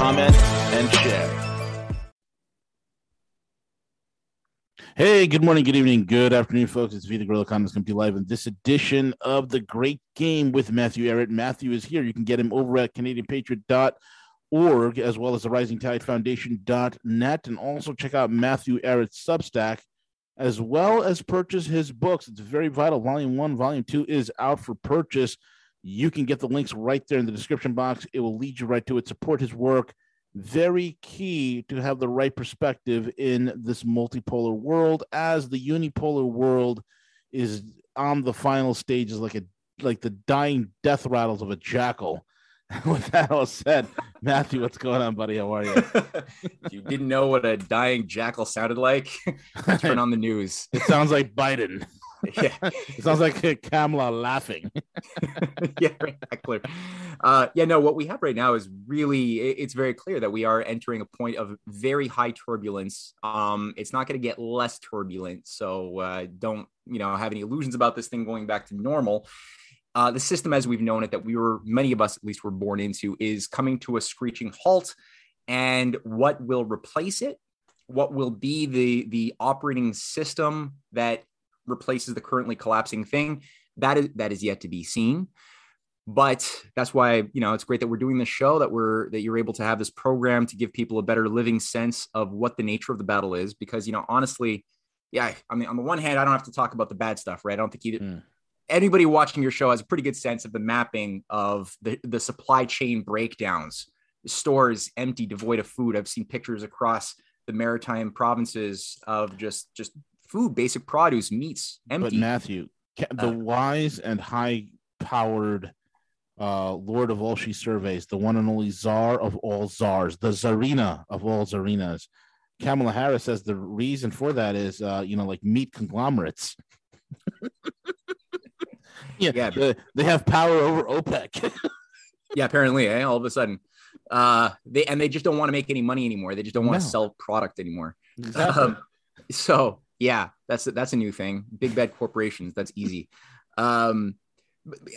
comment, and share. Hey, good morning, good evening, good afternoon, folks. It's V the Gorilla Comics you live in this edition of the Great Game with Matthew Ehret. Matthew is here. You can get him over at CanadianPatriot.org as well as the Rising Tide Foundation.net and also check out Matthew Ehret's Substack as well as purchase his books. It's very vital. Volume one, volume two is out for purchase. You can get the links right there in the description box. It will lead you right to it. Support his work. Very key to have the right perspective in this multipolar world, as the unipolar world is on the final stages, like a like the dying death rattles of a jackal. With that all said, Matthew, what's going on, buddy? How are you? you didn't know what a dying jackal sounded like? Turn on the news. It sounds like Biden. Yeah, it sounds like Kamala laughing. yeah, exactly. Uh, yeah, no. What we have right now is really it's very clear that we are entering a point of very high turbulence. Um, it's not going to get less turbulent, so uh, don't you know have any illusions about this thing going back to normal. Uh, the system as we've known it, that we were many of us at least were born into, is coming to a screeching halt. And what will replace it? What will be the the operating system that replaces the currently collapsing thing that is that is yet to be seen. But that's why you know it's great that we're doing this show that we're that you're able to have this program to give people a better living sense of what the nature of the battle is. Because you know honestly yeah i mean on the one hand i don't have to talk about the bad stuff right? I don't think either mm. anybody watching your show has a pretty good sense of the mapping of the the supply chain breakdowns. Stores empty devoid of food. I've seen pictures across the maritime provinces of just just food, basic produce, meats, empty. But Matthew, the uh, wise and high powered uh, Lord of all she surveys, the one and only czar of all czars, the czarina of all czarinas. Kamala Harris says the reason for that is, uh, you know, like meat conglomerates. yeah, yeah they, they have power over OPEC. yeah, apparently, eh? all of a sudden, uh, they and they just don't want to make any money anymore. They just don't want no. to sell product anymore. Exactly. Um, so yeah, that's that's a new thing. Big bad corporations. That's easy. Um,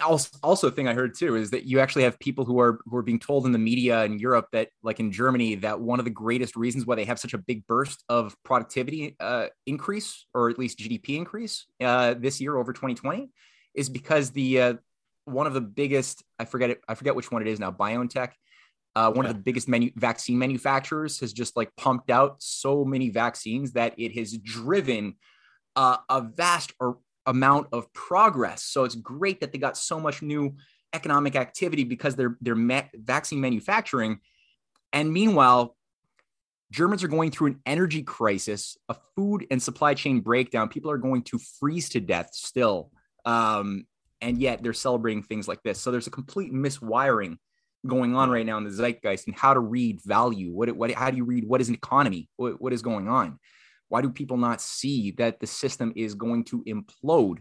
also, also thing I heard too is that you actually have people who are who are being told in the media in Europe that, like in Germany, that one of the greatest reasons why they have such a big burst of productivity uh, increase, or at least GDP increase uh, this year over 2020, is because the uh, one of the biggest I forget it I forget which one it is now BioNTech uh, one yeah. of the biggest manu- vaccine manufacturers has just like pumped out so many vaccines that it has driven uh, a vast or amount of progress. So it's great that they got so much new economic activity because they're they're ma- vaccine manufacturing. And meanwhile, Germans are going through an energy crisis, a food and supply chain breakdown. People are going to freeze to death still. Um, and yet they're celebrating things like this. So there's a complete miswiring going on right now in the zeitgeist and how to read value. What, what, how do you read what is an economy? What, what is going on? Why do people not see that the system is going to implode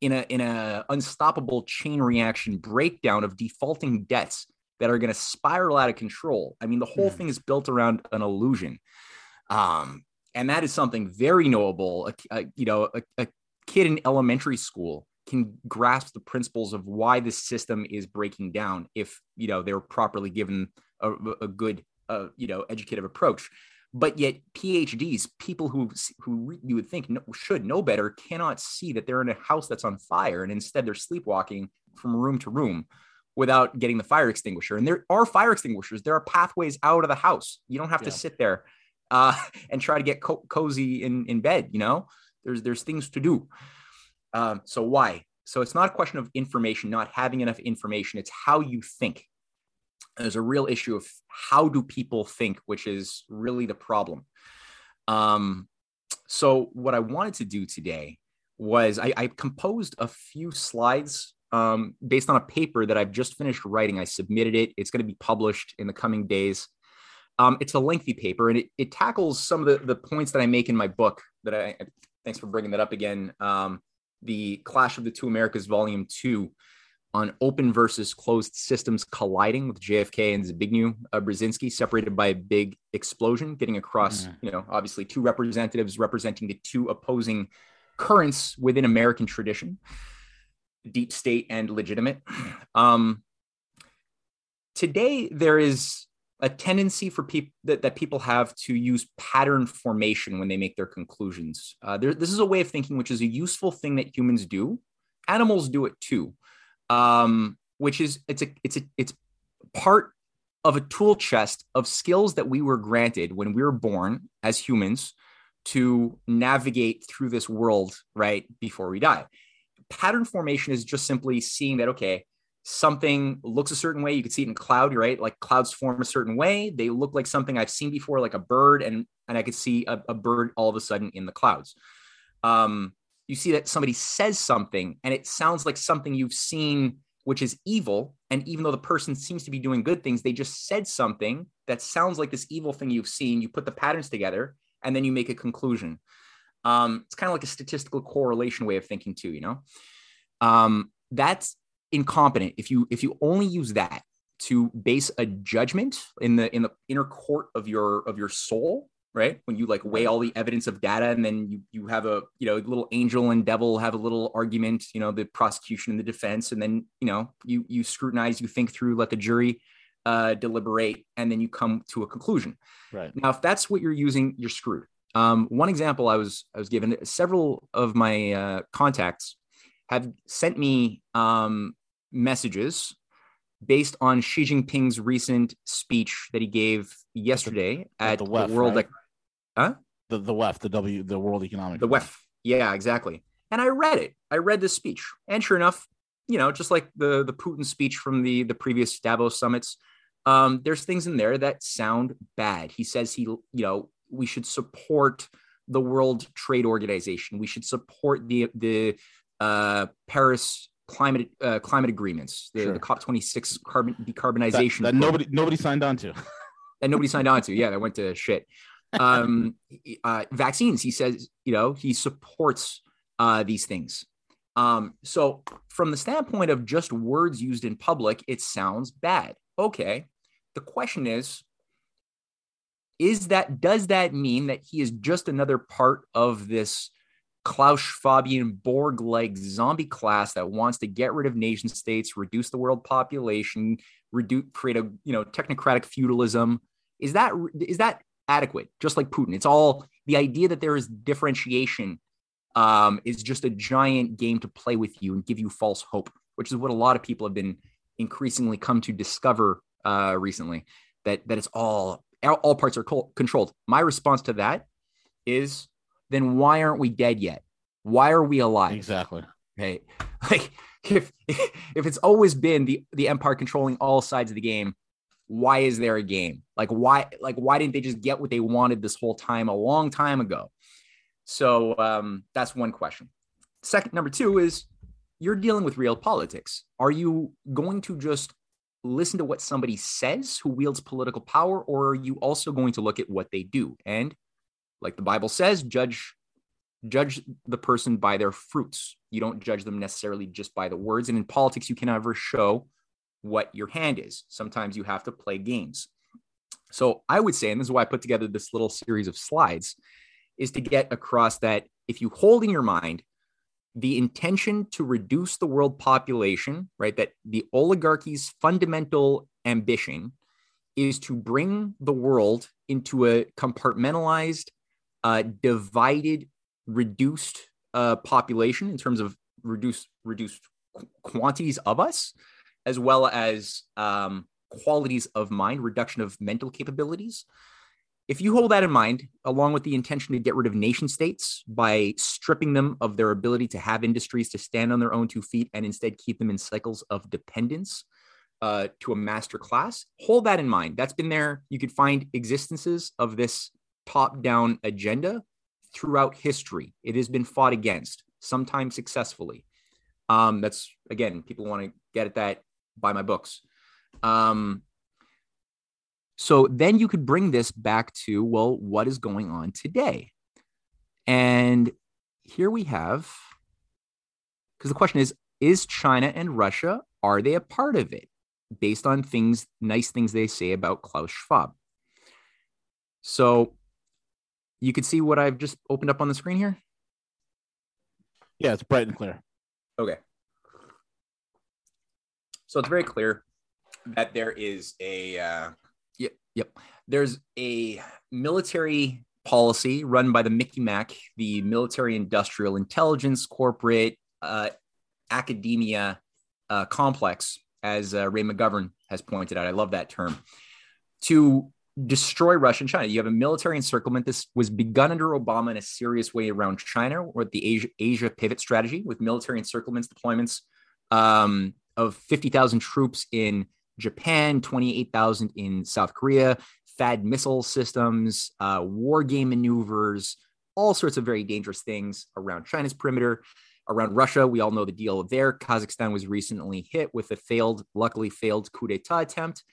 in a in a unstoppable chain reaction breakdown of defaulting debts that are going to spiral out of control? I mean, the whole mm. thing is built around an illusion, um, and that is something very knowable. A, a, you know, a, a kid in elementary school can grasp the principles of why the system is breaking down if you know they're properly given a, a good uh, you know educative approach. But yet phds people who who you would think should know better cannot see that they're in a house that's on fire and instead they're sleepwalking from room to room without getting the fire extinguisher. And there are fire extinguishers. There are pathways out of the house. You don't have yeah. to sit there uh, and try to get co- cozy in in bed you know? There's there's things to do um, so why? So it's not a question of information, not having enough information. It's how you think. There's a real issue of how do people think, which is really the problem. Um, so what I wanted to do today was I, I composed a few slides um, based on a paper that I've just finished writing. I submitted it. It's going to be published in the coming days. Um, it's a lengthy paper and it, it tackles some of the, the points that I make in my book that I, thanks for bringing that up again. Um, the Clash of the Two Americas, Volume Two, on open versus closed systems colliding with JFK and Zbigniew uh, Brzezinski, separated by a big explosion, getting across, mm. you know, obviously two representatives representing the two opposing currents within American tradition, deep state and legitimate. Um, today, there is a tendency for people that, that people have to use pattern formation when they make their conclusions. Uh, there, this is a way of thinking which is a useful thing that humans do. Animals do it too um, which is it's a it's a it's part of a tool chest of skills that we were granted when we were born as humans to navigate through this world right before we die. Pattern formation is just simply seeing that okay, something looks a certain way. You can see it in cloud, right? Like clouds form a certain way. They look like something I've seen before, like a bird, and and I could see a, a bird all of a sudden in the clouds. Um, you see that somebody says something and it sounds like something you've seen which is evil and even though the person seems to be doing good things they just said something that sounds like this evil thing you've seen you put the patterns together and then you make a conclusion um, it's kind of like a statistical correlation way of thinking too you know um, that's incompetent if you if you only use that to base a judgment in the in the inner court of your of your soul right? When you like weigh all the evidence of data and then you you have a you know little angel and devil have a little argument, you know, the prosecution and the defense, and then you know you you scrutinize, you think through, let the jury uh, deliberate, and then you come to a conclusion. Right now, if that's what you're using, you're screwed. Um, one example I was I was given several of my uh, contacts have sent me um, messages based on Xi Jinping's recent speech that he gave yesterday at, the, WEF, the World right? Huh? The the WEF, the W, the World Economic. The WEF. Yeah, exactly. And I read it. I read the speech, and sure enough, you know, just like the the Putin speech from the the previous Davos summits, um, there's things in there that sound bad. He says he, you know, we should support the World Trade Organization. We should support the the uh, Paris climate uh, climate agreements, the, sure. the COP 26 carbon decarbonization that, that nobody nobody signed on to. and nobody signed on to. Yeah, that went to shit um, uh, vaccines. He says, you know, he supports uh, these things. Um, so, from the standpoint of just words used in public, it sounds bad. Okay. The question is, is that does that mean that he is just another part of this Klaus Fabian Borg like zombie class that wants to get rid of nation states, reduce the world population, reduce create a you know technocratic feudalism? Is that is that adequate, just like Putin. It's all the idea that there is differentiation um, is just a giant game to play with you and give you false hope, which is what a lot of people have been increasingly come to discover uh, recently. That that it's all all parts are controlled. My response to that is, then why aren't we dead yet? Why are we alive? Exactly. Right. Like if if it's always been the the empire controlling all sides of the game, why is there a game? Like why like why didn't they just get what they wanted this whole time a long time ago? So um, that's one question. Second, number two is you're dealing with real politics. Are you going to just listen to what somebody says who wields political power, or are you also going to look at what they do? And like the Bible says, judge judge the person by their fruits. You don't judge them necessarily just by the words. And in politics, you can never show what your hand is. Sometimes you have to play games. So I would say, and this is why I put together this little series of slides, is to get across that if you hold in your mind the intention to reduce the world population, right, that the oligarchy's fundamental ambition is to bring the world into a compartmentalized, uh, divided, reduced uh, population in terms of reduced reduced quantities of us as well as um, qualities of mind, reduction of mental capabilities. If you hold that in mind, along with the intention to get rid of nation states by stripping them of their ability to have industries to stand on their own two feet and instead keep them in cycles of dependence uh, to a master class, hold that in mind. That's been there. You could find existences of this top down agenda throughout history. It has been fought against, sometimes successfully. Um, that's again, people want to get at that buy my books. Um, So then you could bring this back to, well, what is going on today? And here we have, because the question is, is China and Russia, are they a part of it? Based on things, nice things they say about Klaus Schwab. So you can see what I've just opened up on the screen here. Yeah, it's bright and clear. Okay. So it's very clear that there is a uh, yep yep there's a military policy run by the Mickey Mac, the military industrial intelligence corporate uh, academia uh, complex, as uh, Ray McGovern has pointed out. I love that term. To destroy Russia and China. You have a military encirclement. This was begun under Obama in a serious way around China, or the Asia, Asia pivot strategy with military encirclements, deployments um, of 50,000 troops in Japan, 28,000 in South Korea, THAAD missile systems, uh, war game maneuvers, all sorts of very dangerous things around China's perimeter. Around Russia, we all know the deal there. Kazakhstan was recently hit with a failed, luckily failed coup d'etat attempt.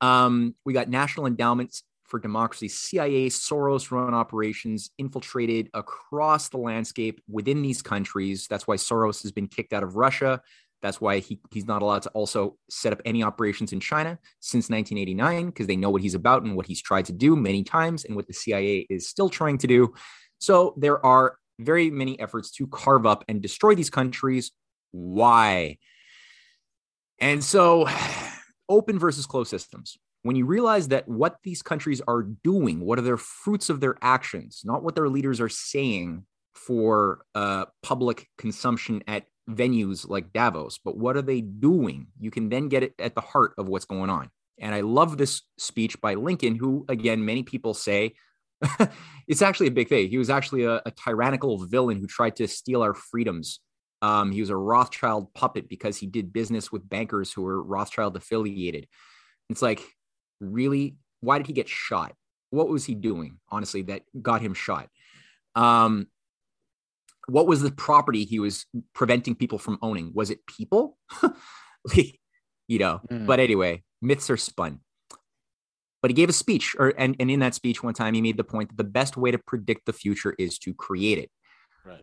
Um, we got National Endowments for Democracy, CIA, Soros run operations infiltrated across the landscape within these countries. That's why Soros has been kicked out of Russia. That's why he, he's not allowed to also set up any operations in China since 1989, because they know what he's about and what he's tried to do many times and what the CIA is still trying to do. So there are very many efforts to carve up and destroy these countries. Why? And so open versus closed systems. When you realize that what these countries are doing, what are their fruits of their actions, not what their leaders are saying for uh, public consumption at venues like Davos, but what are they doing? You can then get it at the heart of what's going on. And I love this speech by Lincoln, who, again, many people say it's actually a big thing. He was actually a, a tyrannical villain who tried to steal our freedoms um, he was a Rothschild puppet because he did business with bankers who were Rothschild affiliated. It's like, really? Why did he get shot? What was he doing, honestly, that got him shot? Um, what was the property he was preventing people from owning? Was it people? you know, mm. but anyway, myths are spun. But he gave a speech, or and, and in that speech, one time he made the point that the best way to predict the future is to create it. Right.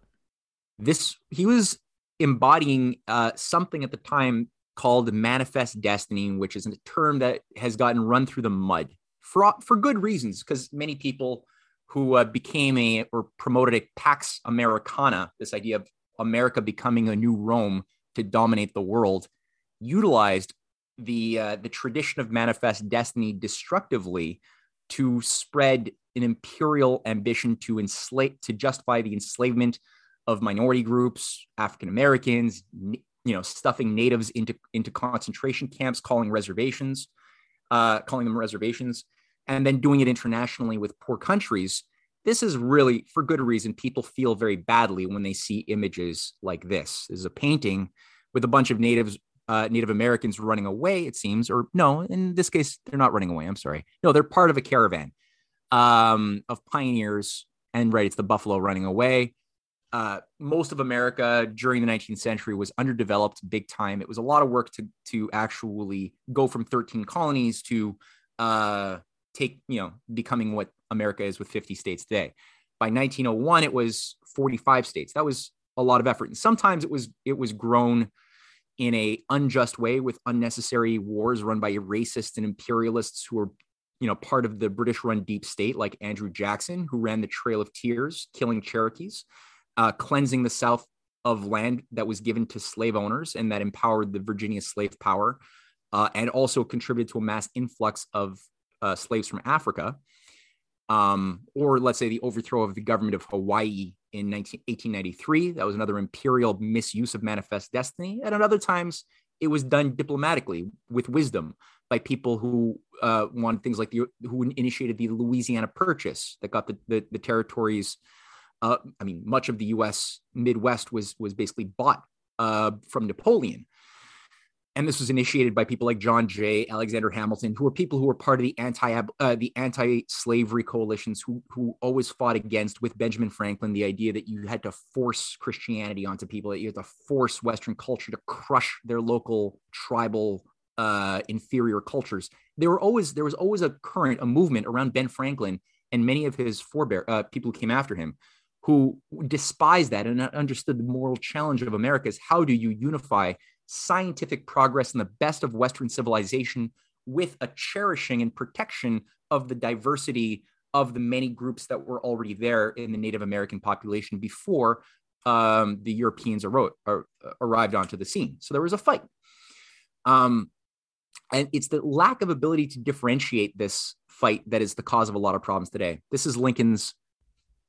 This he was embodying uh, something at the time called manifest destiny, which is a term that has gotten run through the mud for for good reasons, because many people who uh, became a or promoted a pax americana, this idea of America becoming a new Rome to dominate the world, utilized the uh, the tradition of manifest destiny destructively to spread an imperial ambition to enslave to justify the enslavement of minority groups, African Americans, you know, stuffing natives into into concentration camps, calling reservations, uh, calling them reservations, and then doing it internationally with poor countries. This is really, for good reason, people feel very badly when they see images like this. This is a painting with a bunch of natives, uh, Native Americans running away. It seems, or no, in this case, they're not running away. I'm sorry. No, they're part of a caravan um, of pioneers, and right, it's the buffalo running away uh, most of America during the 19th century was underdeveloped big time. It was a lot of work to to actually go from 13 colonies to uh, take, you know, becoming what America is with 50 states today. By 1901, it was 45 states. That was a lot of effort. And sometimes it was it was grown in a unjust way with unnecessary wars run by racists and imperialists who were you know part of the british run deep state like andrew jackson who ran the trail of tears killing cherokees uh, cleansing the South of land that was given to slave owners and that empowered the Virginia slave power, uh, and also contributed to a mass influx of uh, slaves from Africa. Um, or let's say the overthrow of the government of Hawaii in 19, 1893. That was another imperial misuse of manifest destiny. And at other times, it was done diplomatically with wisdom by people who uh, wanted things like the who initiated the Louisiana Purchase that got the, the, the territories uh, I mean, much of the U.S. Midwest was was basically bought uh, from Napoleon, and this was initiated by people like John Jay, Alexander Hamilton, who were people who were part of the anti uh, the anti slavery coalitions, who who always fought against with Benjamin Franklin the idea that you had to force Christianity onto people, that you had to force Western culture to crush their local tribal uh, inferior cultures. There were always there was always a current, a movement around Ben Franklin and many of his forebear uh, people who came after him, who despised that and understood the moral challenge of America is how do you unify scientific progress and the best of Western civilization with a cherishing and protection of the diversity of the many groups that were already there in the Native American population before um, the Europeans ar- arrived onto the scene. So there was a fight. Um, and it's the lack of ability to differentiate this fight that is the cause of a lot of problems today. This is Lincoln's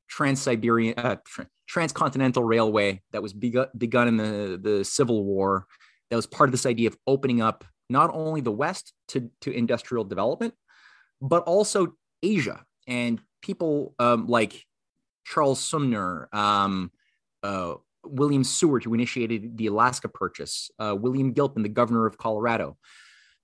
Trans-Siberian, uh, transcontinental railway that was begun, in the, the Civil War. That was part of this idea of opening up not only the West to, to industrial development, but also Asia and people um, like Charles Sumner, um, uh, William Seward, who initiated the Alaska Purchase, uh, William Gilpin, the governor of Colorado.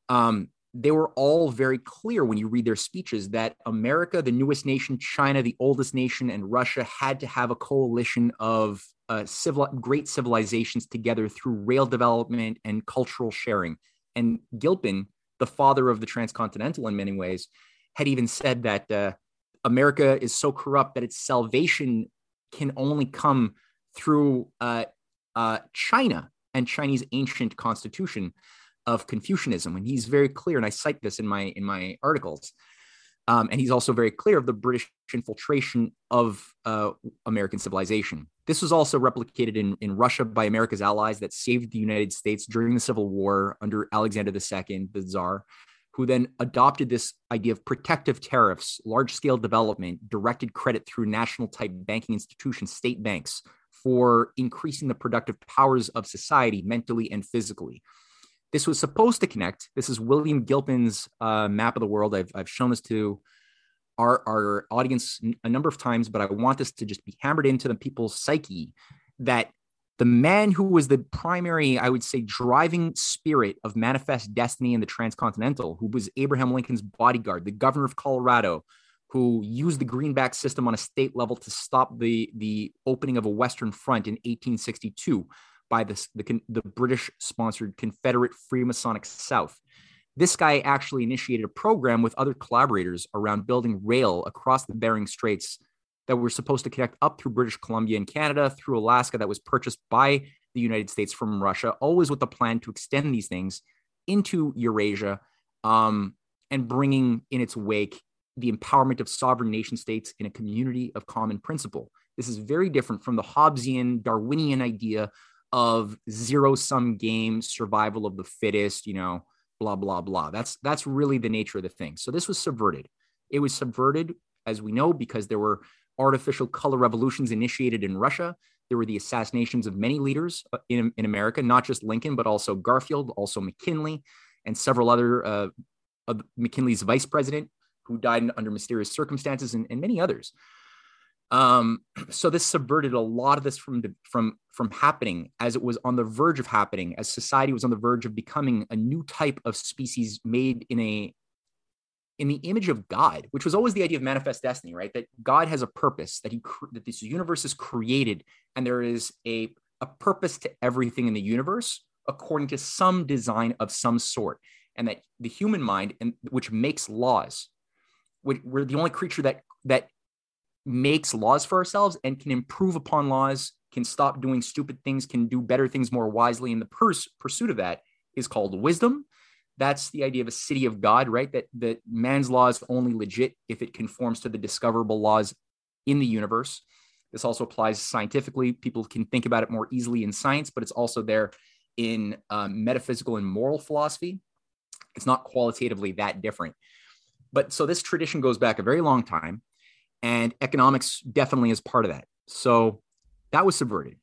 Um, they were all very clear when you read their speeches that America, the newest nation, China, the oldest nation, and Russia had to have a coalition of uh, civil, great civilizations together through rail development and cultural sharing. And Gilpin, the father of the transcontinental in many ways, had even said that uh, America is so corrupt that its salvation can only come through uh, uh, China and Chinese ancient constitution of Confucianism. And he's very clear, and I cite this in my in my articles. Um, and he's also very clear of the British infiltration of uh, American civilization. This was also replicated in, in Russia by America's allies that saved the United States during the Civil War under Alexander II, the Tsar, who then adopted this idea of protective tariffs, large scale development, directed credit through national type banking institutions, state banks, for increasing the productive powers of society mentally and physically. This was supposed to connect. This is William Gilpin's uh, map of the world. I've, I've shown this to our, our audience a number of times, but I want this to just be hammered into the people's psyche that the man who was the primary, I would say, driving spirit of manifest destiny in the transcontinental, who was Abraham Lincoln's bodyguard, the governor of Colorado, who used the greenback system on a state level to stop the, the opening of a Western front in 1862 by the, the, British sponsored Confederate Freemasonic South. This guy actually initiated a program with other collaborators around building rail across the Bering Straits that were supposed to connect up through British Columbia and Canada, through Alaska, that was purchased by the United States from Russia, always with the plan to extend these things into Eurasia um, and bringing in its wake the empowerment of sovereign nation states in a community of common principle. This is very different from the Hobbesian, Darwinian idea of zero sum game, survival of the fittest, you know, blah, blah, blah. That's, that's really the nature of the thing. So this was subverted. It was subverted, as we know, because there were artificial color revolutions initiated in Russia. There were the assassinations of many leaders uh, in, in America, not just Lincoln, but also Garfield, also McKinley, and several other uh, McKinley's vice president who died under mysterious circumstances, and, and many others. Um, so this subverted a lot of this from from from happening as it was on the verge of happening, as society was on the verge of becoming a new type of species made in a in the image of God, which was always the idea of manifest destiny, right? That God has a purpose, that he that this universe is created, and there is a a purpose to everything in the universe according to some design of some sort, and that the human mind, and which makes laws, we're the only creature that that makes laws for ourselves and can improve upon laws, can stop doing stupid things, can do better things more wisely. In the pers- pursuit of that is called wisdom that's the idea of a city of God, right? That that man's law is only legit if it conforms to the discoverable laws in the universe. This also applies scientifically. People can think about it more easily in science, but it's also there in um, metaphysical and moral philosophy. It's not qualitatively that different. But so this tradition goes back a very long time, and economics definitely is part of that. So that was subverted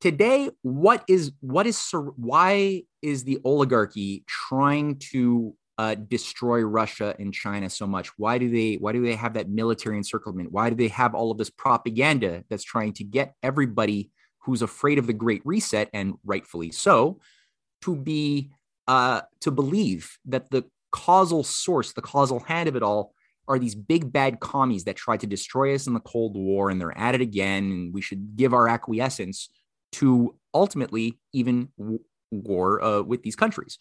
today what is what is why is the oligarchy trying to uh, destroy Russia and China so much? Why do they why do they have that military encirclement? Why do they have all of this propaganda that's trying to get everybody who's afraid of the Great Reset and rightfully so to be uh, to believe that the causal source, the causal hand of it all, are these big bad commies that tried to destroy us in the Cold War, and they're at it again, and we should give our acquiescence to ultimately even war uh, with these countries.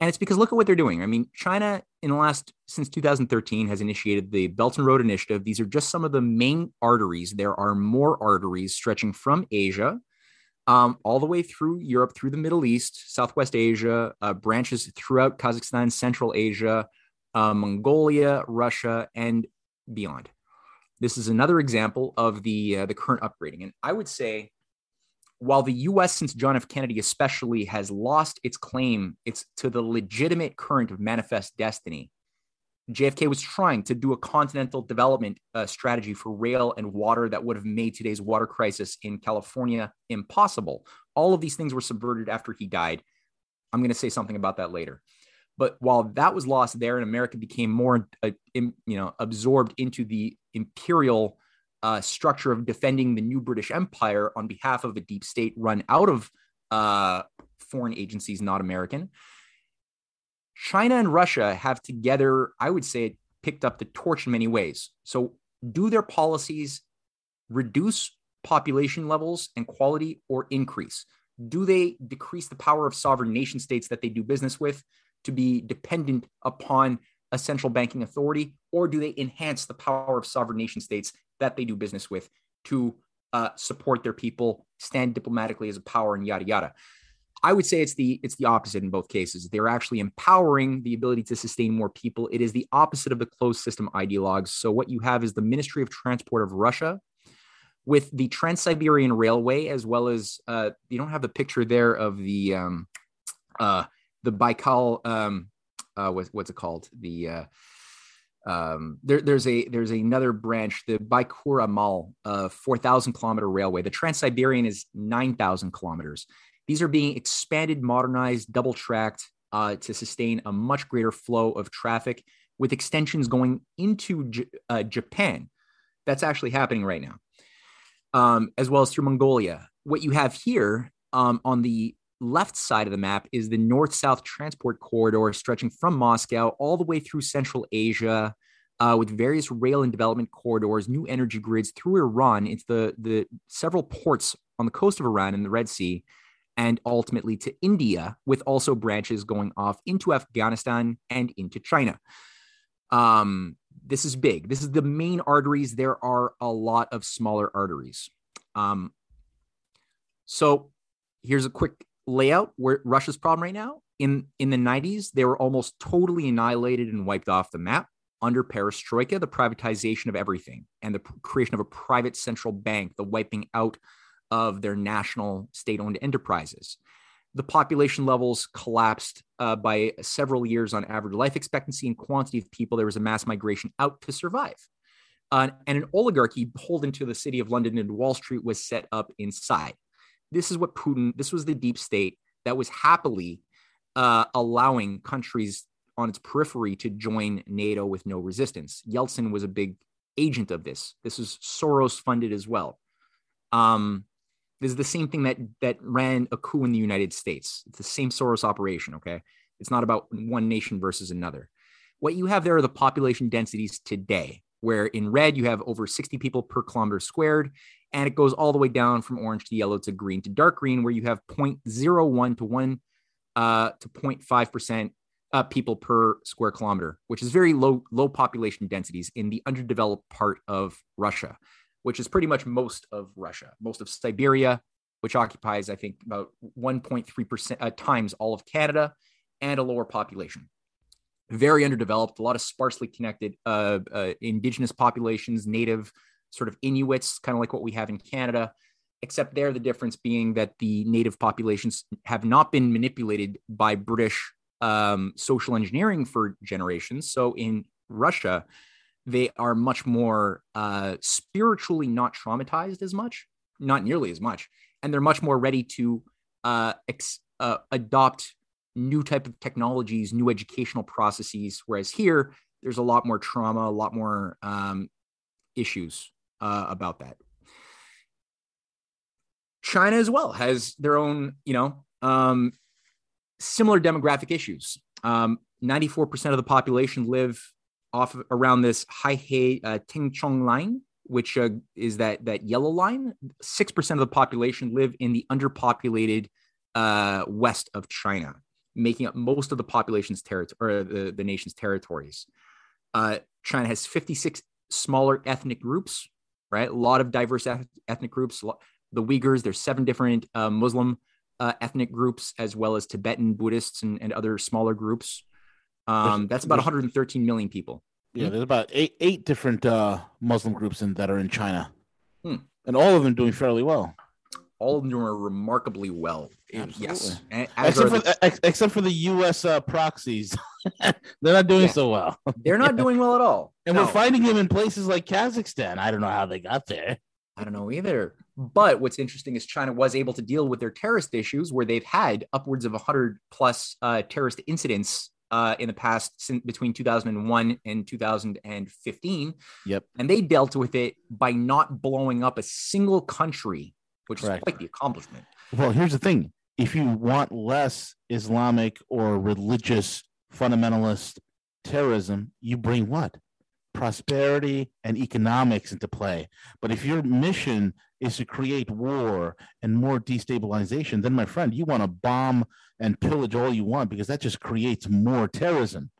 And it's because look at what they're doing. I mean, China in the last since 2013 has initiated the Belt and Road Initiative. These are just some of the main arteries. There are more arteries stretching from Asia um, all the way through Europe, through the Middle East, Southwest Asia, uh, branches throughout Kazakhstan, Central Asia, uh, Mongolia, Russia, and beyond. This is another example of the uh, the current upgrading, and I would say while the US since John F Kennedy especially has lost its claim it's to the legitimate current of manifest destiny JFK was trying to do a continental development uh, strategy for rail and water that would have made today's water crisis in California impossible. All of these things were subverted after he died. I'm going to say something about that later. But while that was lost there, and America became more, uh, in, you know, absorbed into the imperial uh, structure of defending the new British Empire on behalf of a deep state run out of uh, foreign agencies, not American. China and Russia have together, I would say, picked up the torch in many ways. So, do their policies reduce population levels and quality or increase? Do they decrease the power of sovereign nation states that they do business with to be dependent upon a central banking authority, or do they enhance the power of sovereign nation states that they do business with to uh, support their people, stand diplomatically as a power, and yada yada. I would say it's the it's the opposite in both cases. They're actually empowering the ability to sustain more people. It is the opposite of the closed system ideologues. So what you have is the Ministry of Transport of Russia with the Trans-Siberian Railway, as well as uh, you don't have the picture there of the um, uh, the Baikal. Um, uh, what, what's it called? The uh, um, there, there's a there's another branch, the Baikura Amal, uh, 4,000 kilometer railway. The Trans Siberian is 9,000 kilometers. These are being expanded, modernized, double tracked uh, to sustain a much greater flow of traffic, with extensions going into J- uh, Japan. That's actually happening right now, um, as well as through Mongolia. What you have here um, on the left side of the map is the north south transport corridor stretching from Moscow all the way through Central Asia. Uh, with various rail and development corridors, new energy grids through Iran into the, the several ports on the coast of Iran and the Red Sea, and ultimately to India, with also branches going off into Afghanistan and into China. Um, this is big. This is the main arteries. There are a lot of smaller arteries. Um, so here's a quick layout where Russia's problem right now. In in the 90s, they were almost totally annihilated and wiped off the map under perestroika, the privatization of everything and the creation of a private central bank, the wiping out of their national state-owned enterprises. The population levels collapsed uh, by several years on average life expectancy and quantity of people. There was a mass migration out to survive. Uh, and an oligarchy beholden to the city of London and Wall Street was set up inside. This is what Putin, this was the deep state that was happily uh, allowing countries on its periphery to join NATO with no resistance. Yeltsin was a big agent of this. This is Soros funded as well. Um, this is the same thing that that ran a coup in the United States. It's the same Soros operation. Okay, it's not about one nation versus another. What you have there are the population densities today, where in red you have over 60 people per kilometer squared, and it goes all the way down from orange to yellow to green to dark green, where you have 0.01 to 1 uh, to 0.5% uh, people per square kilometer, which is very low, low population densities in the underdeveloped part of Russia, which is pretty much most of Russia, most of Siberia, which occupies, I think, about 1.3% uh, times all of Canada and a lower population. Very underdeveloped, a lot of sparsely connected uh, uh, indigenous populations, native sort of Inuits, kind of like what we have in Canada, except there the difference being that the native populations have not been manipulated by British um, social engineering for generations. So in Russia, they are much more uh, spiritually not traumatized as much, not nearly as much, and they're much more ready to uh, ex- uh, adopt new type of technologies, new educational processes. Whereas here, there's a lot more trauma, a lot more um, issues uh, about that. China as well has their own, you know, um, similar demographic issues. Um, 94% of the population live off of, around this Heihe uh, Tengchong line, which uh, is that that yellow line. Six percent of the population live in the underpopulated uh, west of China, making up most of the population's territory or the, the nation's territories. Uh, China has 56 smaller ethnic groups, right? A lot of diverse ethnic groups. The Uyghurs, there's seven different uh, Muslim uh, ethnic groups, as well as Tibetan Buddhists and, and other smaller groups. Um, that's about 113 million people. Yeah, there's about eight eight different uh, Muslim groups in, that are in China, hmm. and all of them doing fairly well. All of them are remarkably well. Absolutely. Yes, except for, the- except for the U.S. Uh, proxies, they're not doing yeah. so well. they're not doing well at all. And no. we're finding them in places like Kazakhstan. I don't know how they got there. I don't know either. But what's interesting is China was able to deal with their terrorist issues, where they've had upwards of 100 plus uh, terrorist incidents uh, in the past since between 2001 and 2015. Yep. And they dealt with it by not blowing up a single country, which Correct. is quite the accomplishment. Well, here's the thing if you want less Islamic or religious fundamentalist terrorism, you bring what? Prosperity and economics into play. But if your mission is to create war and more destabilization, then my friend, you want to bomb and pillage all you want because that just creates more terrorism.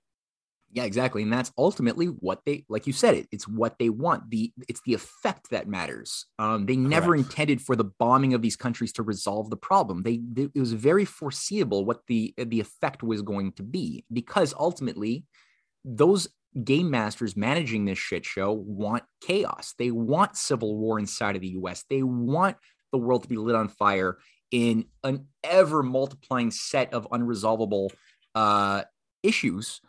Yeah, exactly. And that's ultimately what they, like you said, it, it's what they want. The it's the effect that matters. Um, they never Correct. intended for the bombing of these countries to resolve the problem. They, they it was very foreseeable what the the effect was going to be because ultimately those game masters managing this shit show want chaos. They want civil war inside of the US. They want the world to be lit on fire in an ever multiplying set of unresolvable uh, issues.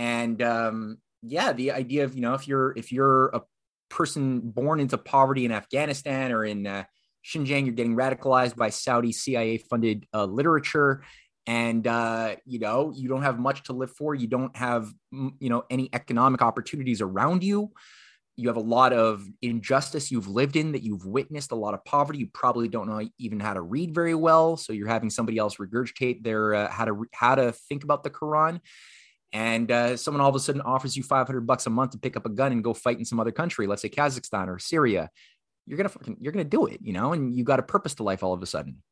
And um, yeah, the idea of, you know, if you're if you're a person born into poverty in Afghanistan or in uh, Xinjiang, you're getting radicalized by Saudi CIA funded uh, literature. And uh, you know you don't have much to live for. You don't have you know any economic opportunities around you. You have a lot of injustice you've lived in that you've witnessed a lot of poverty. You probably don't know even how to read very well. So you're having somebody else regurgitate their uh, how to how to think about the quran and uh, someone all of a sudden offers you 500 bucks a month to pick up a gun and go fight in some other country let's say kazakhstan or syria you're gonna fucking, you're gonna do it you know and you got a purpose to life all of a sudden.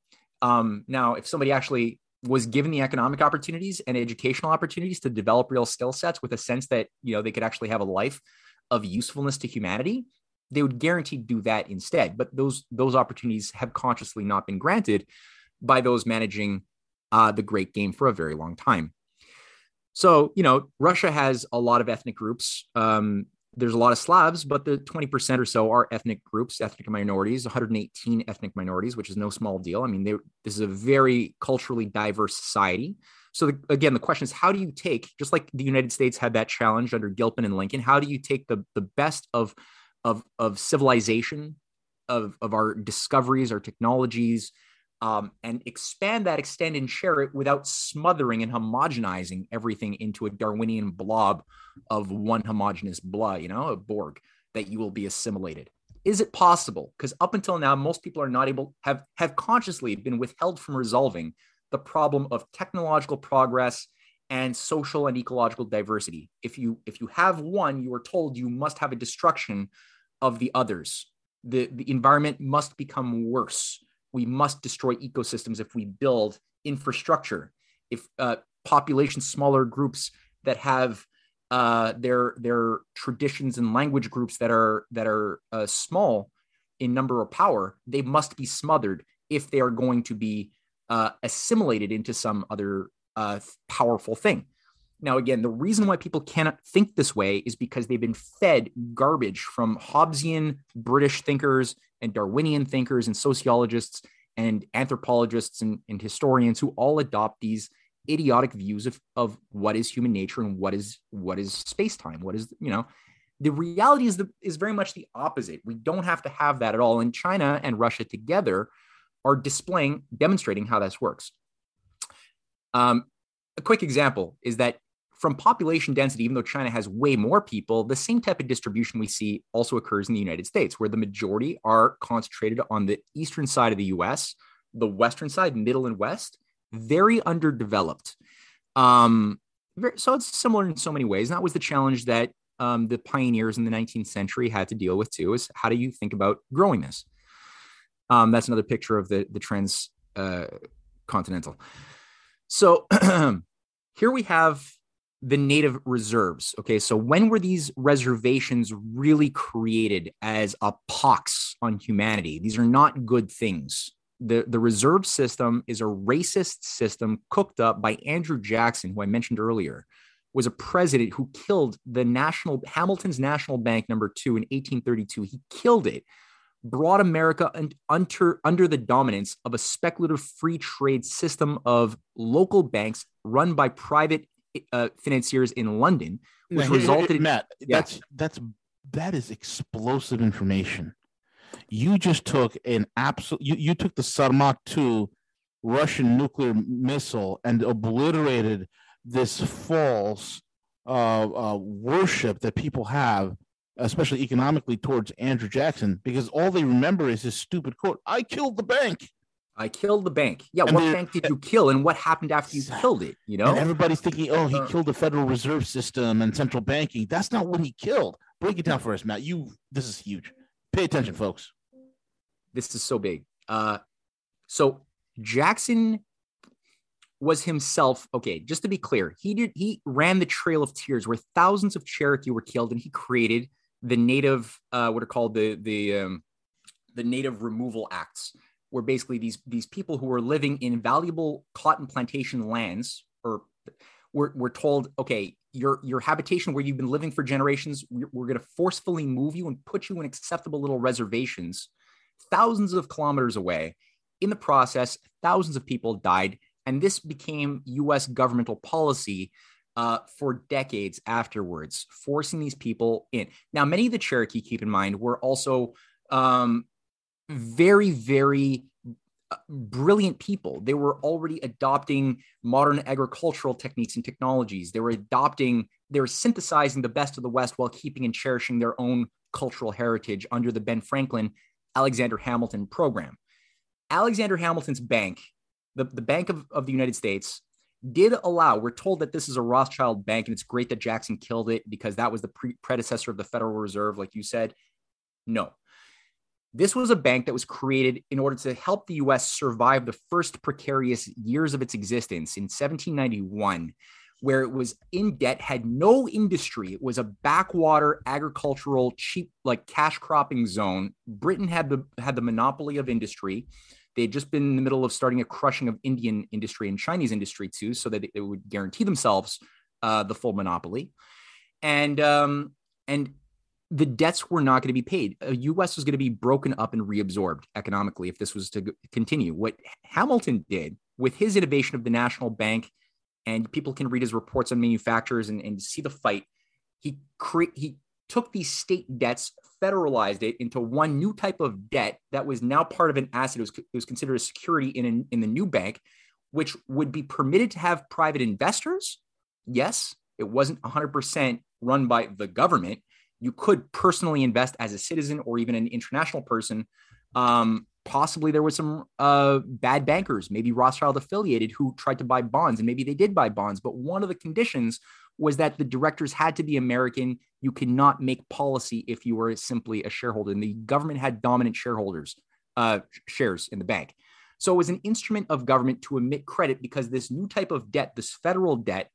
Um, now if somebody actually was given the economic opportunities and educational opportunities to develop real skill sets with a sense that you know they could actually have a life of usefulness to humanity they would guarantee do that instead. But those those opportunities have consciously not been granted by those managing uh, the great game for a very long time so you know russia has a lot of ethnic groups um, there's a lot of Slavs, but the 20% or so are ethnic groups, ethnic minorities, 118 ethnic minorities, which is no small deal. I mean, this is a very culturally diverse society. So, the, again, the question is how do you take, just like the United States had that challenge under Gilpin and Lincoln, how do you take the, the best of, of, of civilization, of, of our discoveries, our technologies, um, and expand that, extend and share it without smothering and homogenizing everything into a Darwinian blob of one homogenous blah, you know, a Borg that you will be assimilated. Is it possible? Because up until now, most people are not able have have consciously been withheld from resolving the problem of technological progress and social and ecological diversity. If you if you have one, you are told you must have a destruction of the others. The, the environment must become worse we must destroy ecosystems if we build infrastructure. If uh, population smaller groups that have uh, their their traditions and language groups that are that are uh, small in number or power, they must be smothered if they are going to be uh, assimilated into some other uh, powerful thing. Now, again, the reason why people cannot think this way is because they've been fed garbage from Hobbesian British thinkers and Darwinian thinkers and sociologists and anthropologists and, and historians who all adopt these idiotic views of, of what is human nature and what is what is space-time what is you know. The reality is the is very much the opposite. We don't have to have that at all and china and russia together are displaying demonstrating how this works. Um, a quick example is that from population density, even though China has way more people, the same type of distribution we see also occurs in the United States, where the majority are concentrated on the eastern side of the US, the western side, middle and west, very underdeveloped. Um, so it's similar in so many ways. And that was the challenge that um, the pioneers in the 19th century had to deal with too, is how do you think about growing this? Um, that's another picture of the, the trans uh, So here we have the native reserves. Okay, so when were these reservations really created as a pox on humanity? These are not good things. The, the reserve system is a racist system cooked up by Andrew Jackson, who I mentioned earlier, was a president who killed the national Hamilton's National Bank number two in 1832. He killed it, brought America under, under the dominance of a speculative free trade system of local banks run by private uh, financiers in London, which resulted. in Matt, yeah. that's that's that is explosive information. You just took an absolute. You, you took the Sarmat two Russian nuclear missile and obliterated this false uh, uh, worship that people have, especially economically, towards Andrew Jackson, because all they remember is his stupid quote: "I killed the bank." I killed the bank. Yeah, and what bank did you kill, and what happened after you killed it? You know, and everybody's thinking, "Oh, he uh, killed the Federal Reserve System and central banking." That's not what he killed. Break it down for us, Matt. You, this is huge. Pay attention, folks. This is so big. Uh, so Jackson was himself okay. Just to be clear, he did he ran the Trail of Tears, where thousands of Cherokee were killed, and he created the Native, uh, what are called the the um, the Native Removal Acts were basically these these people who were living in valuable cotton plantation lands or were, were told okay your your habitation where you've been living for generations we're, we're going to forcefully move you and put you in acceptable little reservations. Thousands of kilometers away in the process thousands of people died and this became us governmental policy uh, for decades afterwards forcing these people in. Now many of the cherokee keep in mind were also um, very, very uh, brilliant people. They were already adopting modern agricultural techniques and technologies. They were adopting, they were synthesizing the best of the West while keeping and cherishing their own cultural heritage under the Ben Franklin Alexander Hamilton program. Alexander Hamilton's bank, the, the Bank of, of the United States, did allow, we're told that this is a Rothschild bank, and it's great that Jackson killed it because that was the pre- predecessor of the Federal Reserve, like you said. No, this was a bank that was created in order to help the US survive the first precarious years of its existence in 1791, where it was in debt, had no industry. It was a backwater agricultural, cheap, like cash cropping zone. Britain had the had the monopoly of industry. They had just been in the middle of starting a crushing of Indian industry and Chinese industry too, so that it would guarantee themselves uh, the full monopoly. And um, and the debts were not going to be paid. A US was going to be broken up and reabsorbed economically if this was to continue. What Hamilton did with his innovation of the national bank, and people can read his reports on manufacturers and, and see the fight. He cre- he took these state debts, federalized it into one new type of debt that was now part of an asset. It was, it was considered a security in, an, in the new bank, which would be permitted to have private investors. Yes, it wasn't 100% run by the government you could personally invest as a citizen or even an international person. Um, possibly there was some uh, bad bankers, maybe Rothschild affiliated, who tried to buy bonds, and maybe they did buy bonds. But one of the conditions was that the directors had to be American. You cannot make policy if you were simply a shareholder, and the government had dominant shareholders uh, shares in the bank. So it was an instrument of government to emit credit because this new type of debt, this federal debt,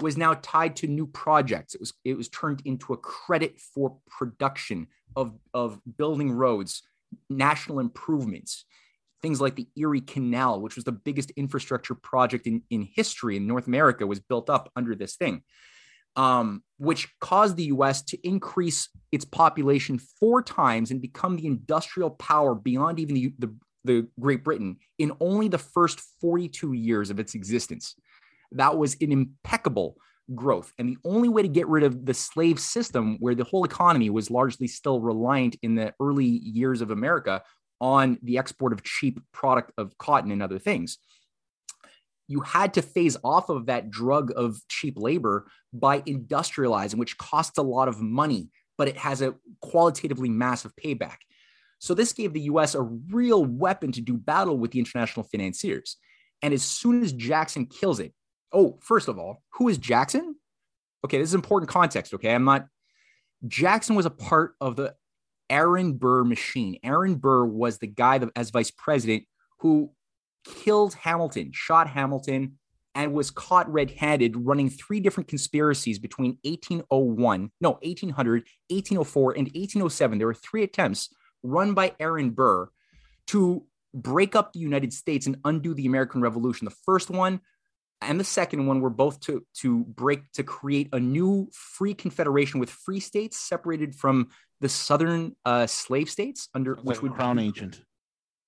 was now tied to new projects. It was it was turned into a credit for production of, of building roads, national improvements, things like the Erie Canal, which was the biggest infrastructure project in, in history in North America, was built up under this thing. Um, which caused the US to increase its population four times and become the industrial power beyond even the, the, the Great Britain in only the first 42 years of its existence. That was an impeccable growth. And the only way to get rid of the slave system, where the whole economy was largely still reliant in the early years of America on the export of cheap product of cotton and other things, you had to phase off of that drug of cheap labor by industrializing, which costs a lot of money, but it has a qualitatively massive payback. So this gave the US a real weapon to do battle with the international financiers. And as soon as Jackson kills it, oh, first of all, who is Jackson? Okay, this is important context. Okay, I'm not. Jackson was a part of the Aaron Burr machine. Aaron Burr was the guy that, as vice president who killed Hamilton, shot Hamilton, and was caught red handed running three different conspiracies between 1801, no, 1800, 1804, and 1807. There were three attempts run by Aaron Burr to break up the United States and undo the American Revolution. The first one and the second one were both to, to break, to create a new free confederation with free states separated from the southern uh, slave states under which would crown agent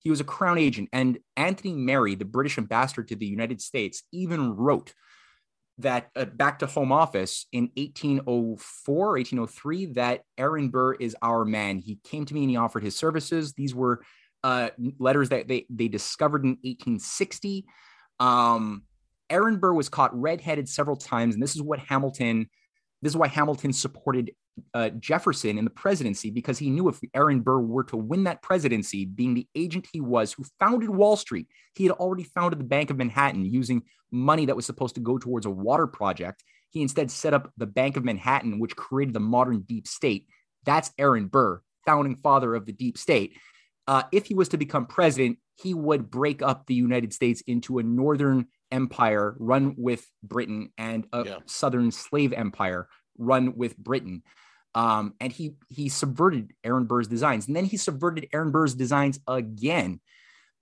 he was a crown agent. And Anthony Merry, the British ambassador to the United States, even wrote that uh, back to Home Office in 1804, 1803, that Aaron Burr is our man. He came to me and he offered his services. These were uh, letters that they, they discovered in 1860. Um, Aaron Burr was caught red-headed several times, and this is what Hamilton. This is why Hamilton supported uh, Jefferson in the presidency because he knew if Aaron Burr were to win that presidency, being the agent he was who founded Wall Street, he had already founded the Bank of Manhattan using money that was supposed to go towards a water project. He instead set up the Bank of Manhattan, which created the modern deep state. That's Aaron Burr, founding father of the deep state. Uh, if he was to become president, he would break up the United States into a northern empire run with Britain and a yeah. southern slave empire run with Britain. Um, and he he subverted Aaron Burr's designs, and then he subverted Aaron Burr's designs again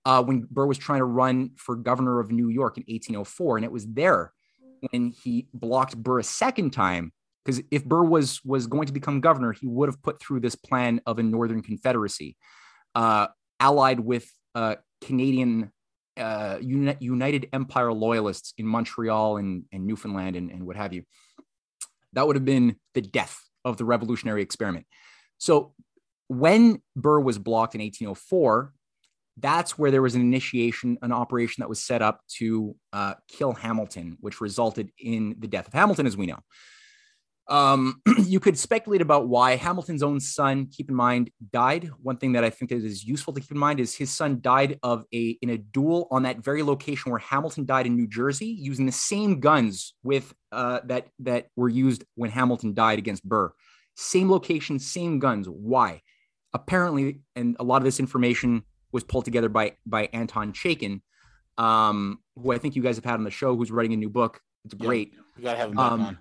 uh, when Burr was trying to run for governor of New York in 1804, and it was there when he blocked Burr a second time. Because if Burr was was going to become governor, he would have put through this plan of a Northern Confederacy, uh, allied with uh, Canadian uh, Uni- United Empire loyalists in Montreal and, and Newfoundland and, and what have you. That would have been the death of the revolutionary experiment. So when Burr was blocked in 1804, that's where there was an initiation, an operation that was set up to uh, kill Hamilton, which resulted in the death of Hamilton, as we know. Um, you could speculate about why Hamilton's own son, keep in mind, died. One thing that I think that is useful to keep in mind is his son died of a in a duel on that very location where Hamilton died in New Jersey, using the same guns with uh, that that were used when Hamilton died against Burr. Same location, same guns. Why? Apparently, and a lot of this information was pulled together by by Anton Chaitkin, um, who I think you guys have had on the show, who's writing a new book. It's great. Yeah, we gotta have him back um, on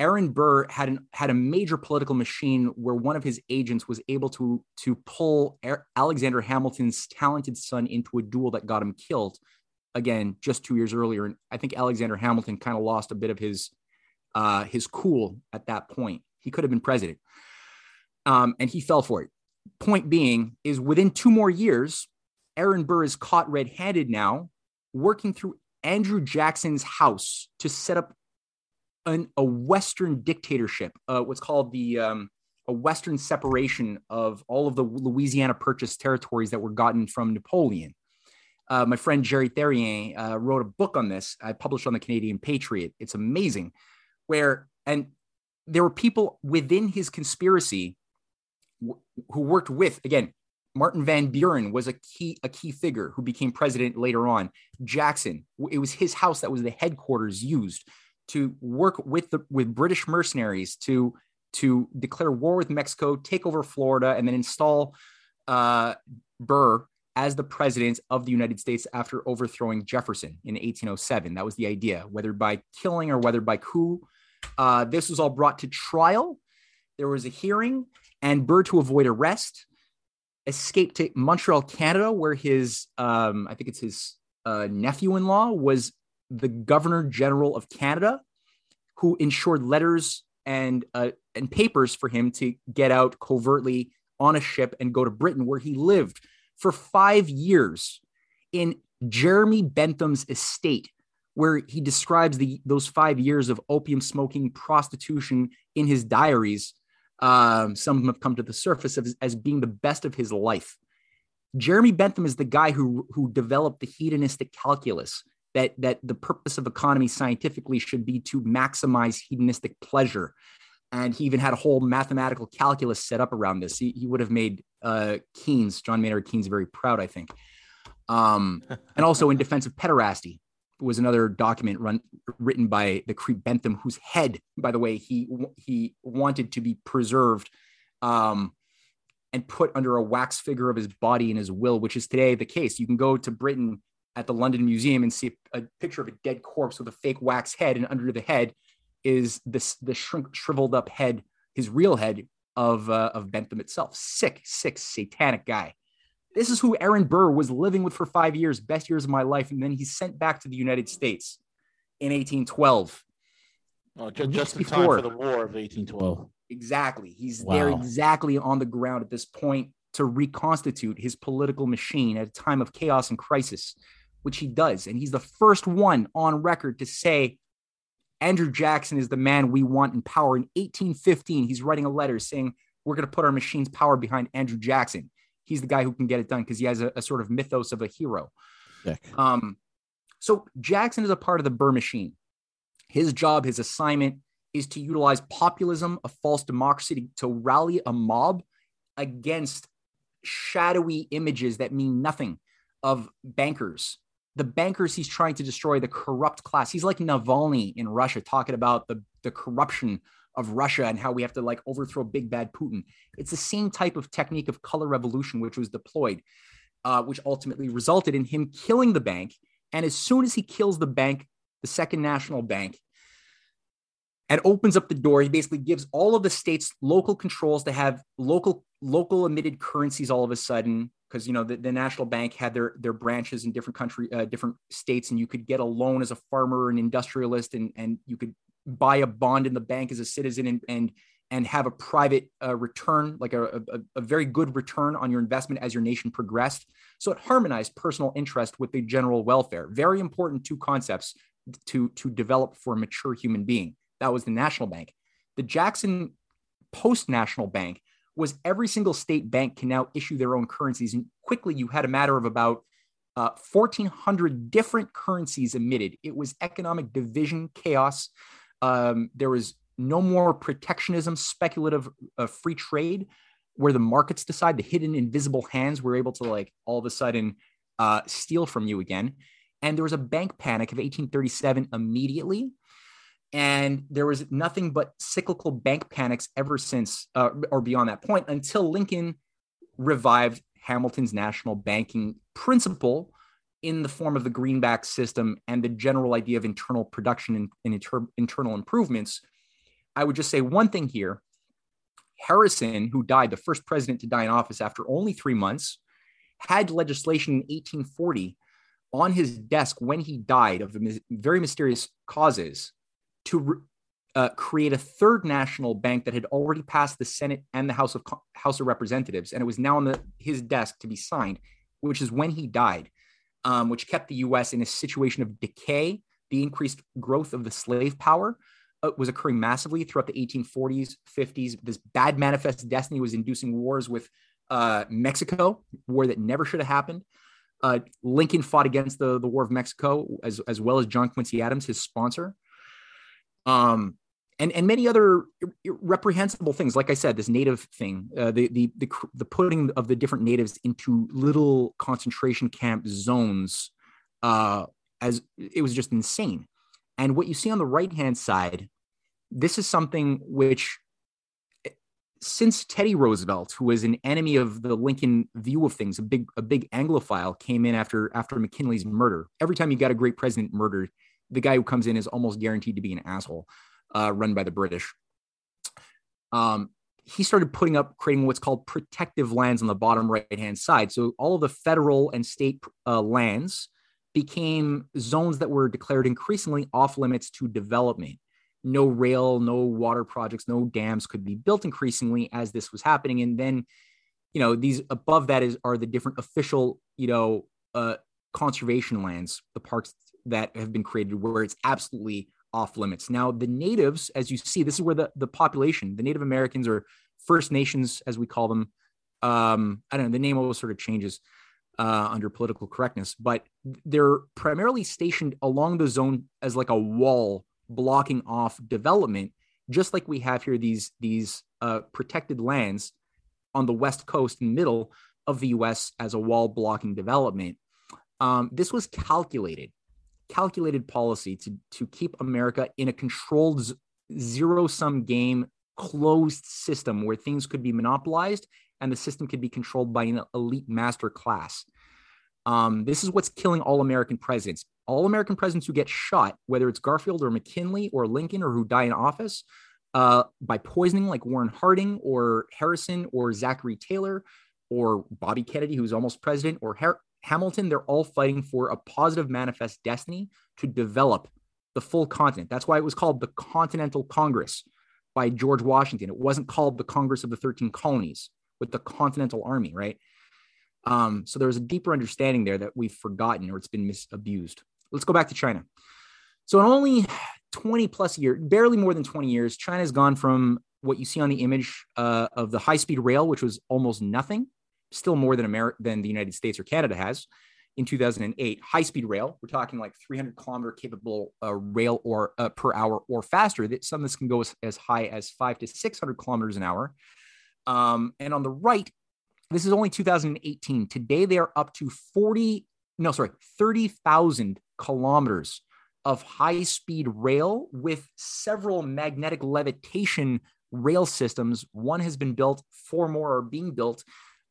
Aaron Burr had an, had a major political machine where one of his agents was able to to pull Alexander Hamilton's talented son into a duel that got him killed. Again, just two years earlier, and I think Alexander Hamilton kind of lost a bit of his uh, his cool at that point. He could have been president, um, and he fell for it. Point being is within two more years, Aaron Burr is caught red-handed now, working through Andrew Jackson's house to set up an, a Western dictatorship, uh, what's called the um, a Western separation of all of the Louisiana Purchase territories that were gotten from Napoleon. Uh, my friend Jerry Therrien uh, wrote a book on this. I published on the Canadian Patriot. It's amazing, where and there were people within his conspiracy w- who worked with again. Martin Van Buren was a key a key figure who became president later on. Jackson, it was his house that was the headquarters used to work with the with British mercenaries to to declare war with Mexico, take over Florida, and then install uh, Burr as the president of the United States after overthrowing Jefferson in 1807. That was the idea, whether by killing or whether by coup. Uh, this was all brought to trial. There was a hearing, and Burr, to avoid arrest, escaped to Montreal, Canada, where his, um, I think it's his uh, nephew-in-law was the Governor General of Canada, who ensured letters and uh, and papers for him to get out covertly on a ship and go to Britain, where he lived for five years in Jeremy Bentham's estate, where he describes the those five years of opium smoking, prostitution in his diaries. Um, some of them have come to the surface as, as being the best of his life. Jeremy Bentham is the guy who who developed the hedonistic calculus, that that the purpose of economy scientifically should be to maximize hedonistic pleasure. And he even had a whole mathematical calculus set up around this. He, he would have made uh, keynes john maynard keynes very proud i think. Um, and also in defense of pederasty was another document run written by the Crete Bentham, whose head, by the way, he he wanted to be preserved um, and put under a wax figure of his body in his will, which is today the case. You can go to Britain at the London Museum and see a, picture of a dead corpse with a fake wax head, and under the head is this the shrink, shriveled up head, his real head of uh, of Bentham itself. Sick, sick, satanic guy. This is who Aaron Burr was living with for five years, best years of my life, and then he's sent back to the United States in 1812. Oh, just, just in time for the War of 1812. Exactly. He's wow. there exactly on the ground at this point to reconstitute his political machine at a time of chaos and crisis, which he does. And he's the first one on record to say, Andrew Jackson is the man we want in power. In 1815, he's writing a letter saying, We're going to put our machine's power behind Andrew Jackson. He's the guy who can get it done because he has a, a, sort of mythos of a hero. Um, so Jackson is a part of the Burr machine. His job, his assignment is to utilize populism, a false democracy, to, to rally a mob against shadowy images that mean nothing of bankers. The bankers he's trying to destroy, the corrupt class. He's like Navalny in Russia, talking about the, the corruption of Russia and how we have to like overthrow big bad Putin. It's the same type of technique of color revolution which was deployed, uh, which ultimately resulted in him killing the bank. And as soon as he kills the bank, the Second National Bank, and opens up the door. He basically gives all of the states local controls to have local local emitted currencies all of a sudden because you know the, the, national bank had their their branches in different country uh, different states and you could get a loan as a farmer and industrialist and and you could buy a bond in the bank as a citizen and and and have a private uh, return like a, a, a very good return on your investment as your nation progressed. So it harmonized personal interest with the general welfare. Very important two concepts to to develop for a mature human being. That was the national bank. The jackson post national bank was every single state bank can now issue their own currencies. And quickly, you had a matter of about uh, 1,400 different currencies emitted. It was economic division chaos. Um, there was no more protectionism, speculative uh, free trade, where the markets decide the hidden invisible hands were able to like all of a sudden uh, steal from you again. And there was a bank panic of 1837 immediately and there was nothing but cyclical bank panics ever since, uh, or beyond that point, until Lincoln revived Hamilton's national banking principle in the form of the greenback system and the general idea of internal production and, and inter- internal improvements. I would just say one thing here. Harrison, who died, the first president to die in office after only three months, had legislation in 1840 on his desk when he died of very mysterious causes to uh, create a third national bank that had already passed the Senate and the House of House of Representatives, and it was now on the, his desk to be signed, which is when he died, um, which kept the U.S. in a situation of decay. The increased growth of the slave power uh, was occurring massively throughout the 1840s, 50s. This bad manifest destiny was inducing wars with uh, Mexico, war that never should have happened. Uh, Lincoln fought against the, the War of Mexico as, as well as John Quincy Adams, his sponsor um, and and many other reprehensible things. Like I said, this native thing, uh, the, the the the putting of the different natives into little concentration camp zones, uh, as it was just insane. And what you see on the right hand side, this is something which since Teddy Roosevelt, who was an enemy of the Lincoln view of things, a big a big Anglophile, came in after after McKinley's murder. Every time you got a great president murdered, the guy who comes in is almost guaranteed to be an asshole, uh, run by the British. Um, he started putting up, creating what's called protective lands on the bottom right hand side. So all of the federal and state uh, lands became zones that were declared increasingly off limits to development. No rail, no water projects, no dams could be built increasingly as this was happening. And then, you know, these above that is are the different official, you know, uh, conservation lands, the parks that have been created where it's absolutely off limits. Now, the natives, as you see, this is where the, the population, the Native Americans or First Nations, as we call them, um, I don't know, the name always sort of changes uh, under political correctness, but they're primarily stationed along the zone as like a wall blocking off development, just like we have here these these uh, protected lands on the west coast and middle of the U.S. as a wall blocking development. Um, this was calculated calculated policy to, to keep America in a controlled zero sum game, closed system where things could be monopolized and the system could be controlled by an elite master class. Um, this is what's killing all American presidents. All American presidents who get shot, whether it's Garfield or McKinley or Lincoln or who die in office uh, by poisoning, like Warren Harding or Harrison or Zachary Taylor or Bobby Kennedy, who's almost president, or Har- Hamilton, they're all fighting for a positive manifest destiny to develop the full continent. That's why it was called the Continental Congress by George Washington. It wasn't called the Congress of the 13 Colonies with the Continental Army, right? Um, so there's a deeper understanding there that we've forgotten or it's been misabused. Let's go back to China. So in only 20 plus years, barely more than 20 years, China has gone from what you see on the image uh, of the high speed rail, which was almost nothing, still more than America than the United States or Canada has in 2008. High speed rail, we're talking like 300 kilometer capable uh, rail or uh, per hour or faster. That some of this can go as, as high as five to 600 kilometers an hour. Um, and on the right, this is only 2018. Today, they are up to 40, no, sorry, 30,000 kilometers of high speed rail with several magnetic levitation rail systems. One has been built, four more are being built,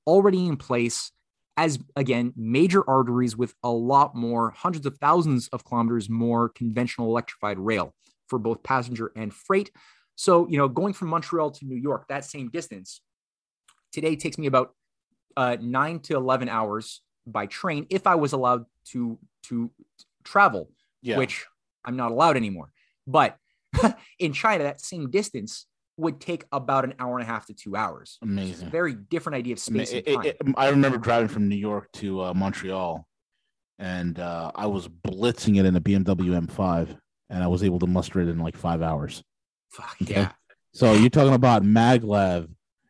already in place as again major arteries with a lot more hundreds of thousands of kilometers more conventional electrified rail for both passenger and freight so you know going from montreal to new york that same distance today takes me about uh, 9 to 11 hours by train if i was allowed to to travel yeah. which i'm not allowed anymore but in china that same distance would take about an hour and a half to two hours. Amazing. very different idea of space. It, it, it, I remember driving from New York to uh, Montreal, and uh, I was blitzing it in a BMW M5, and I was able to muster it in like five hours. Fuck okay? yeah. So you're talking about maglev,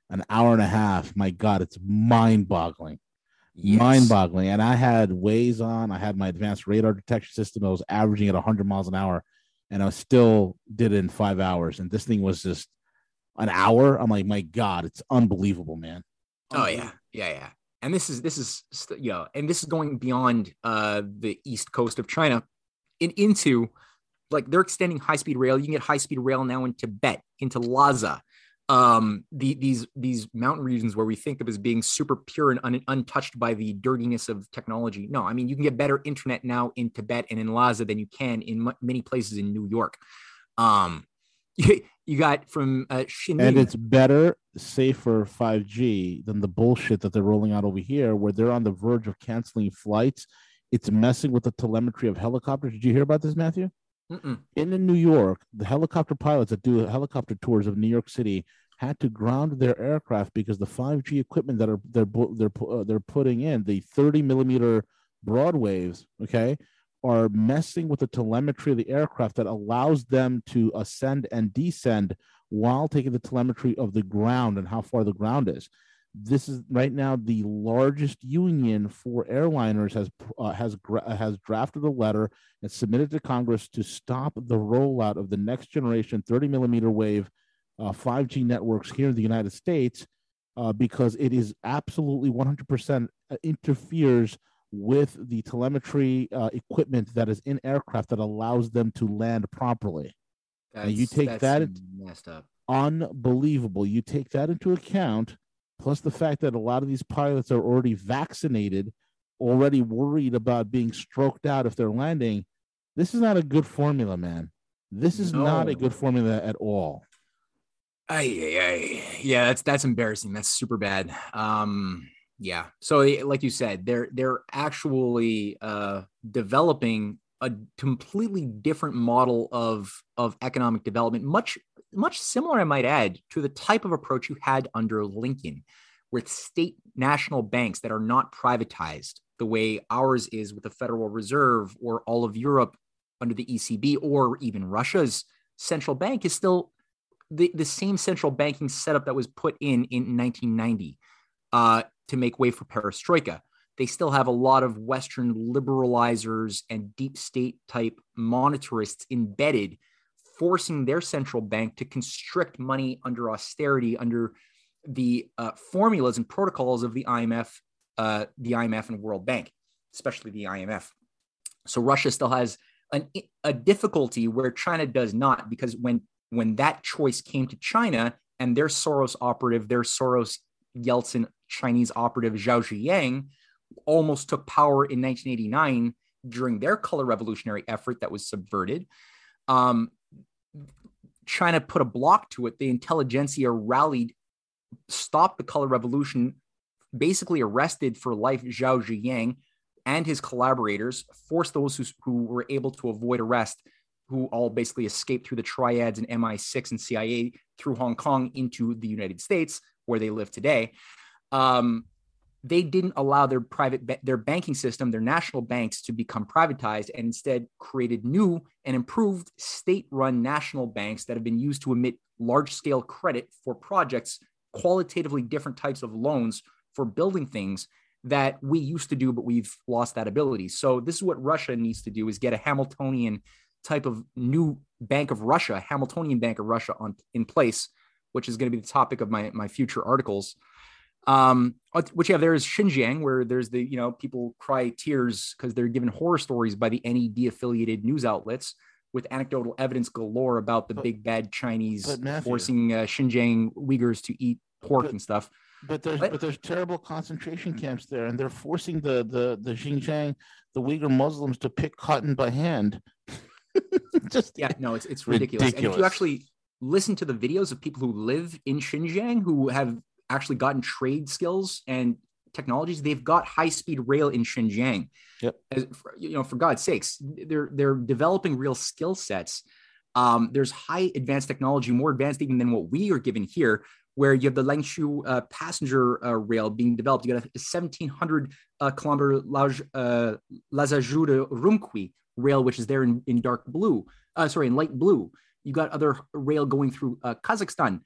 an hour and a half. My God, it's mind-boggling. Yes. Mind-boggling. And I had Waze on. I had my advanced radar detection system. I was averaging at 100 miles an hour, and I still did it in five hours. And this thing was just an hour. I'm like, my God, it's unbelievable, man. Oh yeah, yeah, yeah. And this is this is you know, and this is going beyond uh the east coast of China and into like they're extending high speed rail. You can get high speed rail now in Tibet, into Lhasa, um, the, these these mountain regions where we think of as being super pure and un, untouched by the dirtiness of technology. No, I mean you can get better internet now in Tibet and in Lhasa than you can in m- many places in New York. Um, you got from uh, And it's better, safer 5G than the bullshit that they're rolling out over here, where they're on the verge of canceling flights. It's messing with the telemetry of helicopters. Did you hear about this, Matthew? Mm-mm. In New York, the helicopter pilots that do helicopter tours of New York City had to ground their aircraft because the 5G equipment that are they're they're uh, they're putting in the 30 millimeter broad waves, okay, are messing with the telemetry of the aircraft that allows them to ascend and descend while taking the telemetry of the ground and how far the ground is. This is right now the largest union for airliners has uh, has has drafted a letter and submitted to Congress to stop the rollout of the next generation 30 millimeter wave uh, 5G networks here in the United States uh, because it is absolutely 100% uh, interferes with the telemetry uh, equipment that is in aircraft that allows them to land properly. That's, and you take that messed up. Unbelievable. You take that into account, plus the fact that a lot of these pilots are already vaccinated, already worried about being stroked out if they're landing. This is not a good formula, man. This is no. not a good formula at all. Ay. Yeah, that's that's embarrassing. That's super bad. Um, yeah. So like you said, they're they're actually uh, developing a completely different model of of economic development, much much similar, I might add, to the type of approach you had under Lincoln, with state national banks that are not privatized the way ours is with the Federal Reserve or all of Europe under the ECB or even Russia's central bank is still the, the same central banking setup that was put in in 1990. Uh, to make way for perestroika. They still have a lot of Western liberalizers and deep state type monetarists embedded, forcing their central bank to constrict money under austerity, under the uh, formulas and protocols of the IMF, uh, the IMF and World Bank, especially the IMF. So Russia still has an, a difficulty where China does not, because when when that choice came to China and their Soros operative, their Soros Yeltsin Chinese operative Zhao Ziyang almost took power in 1989 during their color revolutionary effort that was subverted. Um, China put a block to it. The intelligentsia rallied, stopped the color revolution, basically arrested for life Zhao Ziyang and his collaborators, forced those who, who were able to avoid arrest, who all basically escaped through the triads and MI6 and CIA through Hong Kong into the United States, where they live today. Um, they didn't allow their private their banking system their national banks to become privatized and instead created new and improved state-run national banks that have been used to emit large-scale credit for projects qualitatively different types of loans for building things that we used to do but we've lost that ability. So this is what russia needs to do is get a hamiltonian type of new bank of russia hamiltonian bank of russia on in place which is going to be the topic of my my future articles um, what you have there is Xinjiang, where there's the, you know, people cry tears because they're given horror stories by the NED affiliated news outlets with anecdotal evidence galore about the but, big bad Chinese Matthew, forcing uh, Xinjiang Uyghurs to eat pork but, and stuff. But there's but, but, there's terrible concentration camps there, and they're forcing the the the Xinjiang the Uyghur Muslims to pick cotton by hand. Just yeah, no, it's it's ridiculous. ridiculous. And if you actually listen to the videos of people who live in Xinjiang who have actually gotten trade skills and technologies. They've got high speed rail in Xinjiang. Yep. As, you know, for God's sakes, they're they're developing real skill sets. Um, there's high advanced technology, more advanced even than what we are given here. Where you have the Langshu uh, passenger uh, rail being developed, you got a 1700 uh, kilometer Laj, uh, Lazajuda Rumqi rail, which is there in, in dark blue, uh, sorry, in light blue. You got other rail going through uh, Kazakhstan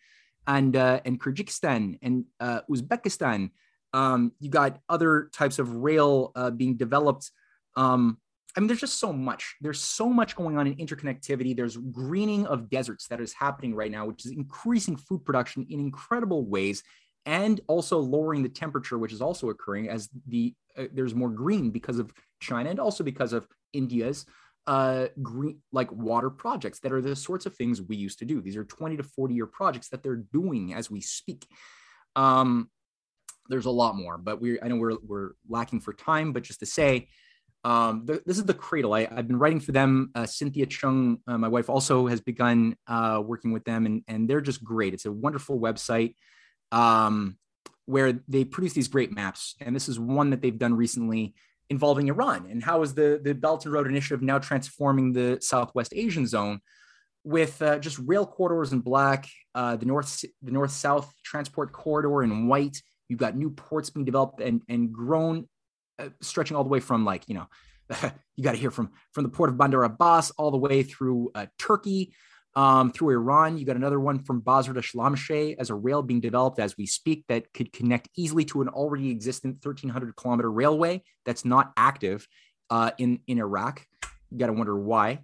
and uh, and Kyrgyzstan and uh, Uzbekistan. Um, you got other types of rail uh, being developed. Um, I mean, there's just so much. There's so much going on in interconnectivity. There's greening of deserts that is happening right now, which is increasing food production in incredible ways, and also lowering the temperature, which is also occurring as the uh, there's more green because of China and also because of India's uh green like water projects that are the sorts of things we used to do. These are 20 to 40 year projects that they're doing as we speak. Um there's a lot more but we i know we're we're lacking for time but just to say um the, this is the cradle. I, i've been writing for them uh, cynthia chung uh, my wife also has begun uh working with them and and they're just great. It's a wonderful website um where they produce these great maps and this is one that they've done recently involving Iran and how is the, the Belt and Road Initiative now transforming the Southwest Asian zone with uh, just rail corridors in black, uh, the north the north south transport corridor in white. You've got new ports being developed and and grown, uh, stretching all the way from like you know, you got to hear from from the port of Bandar Abbas all the way through uh, Turkey, um, through Iran. You got another one from Basra to Shalamcheh as a rail being developed as we speak that could connect easily to an already existent 1,300 kilometer railway that's not active uh, in, in Iraq. You got to wonder why.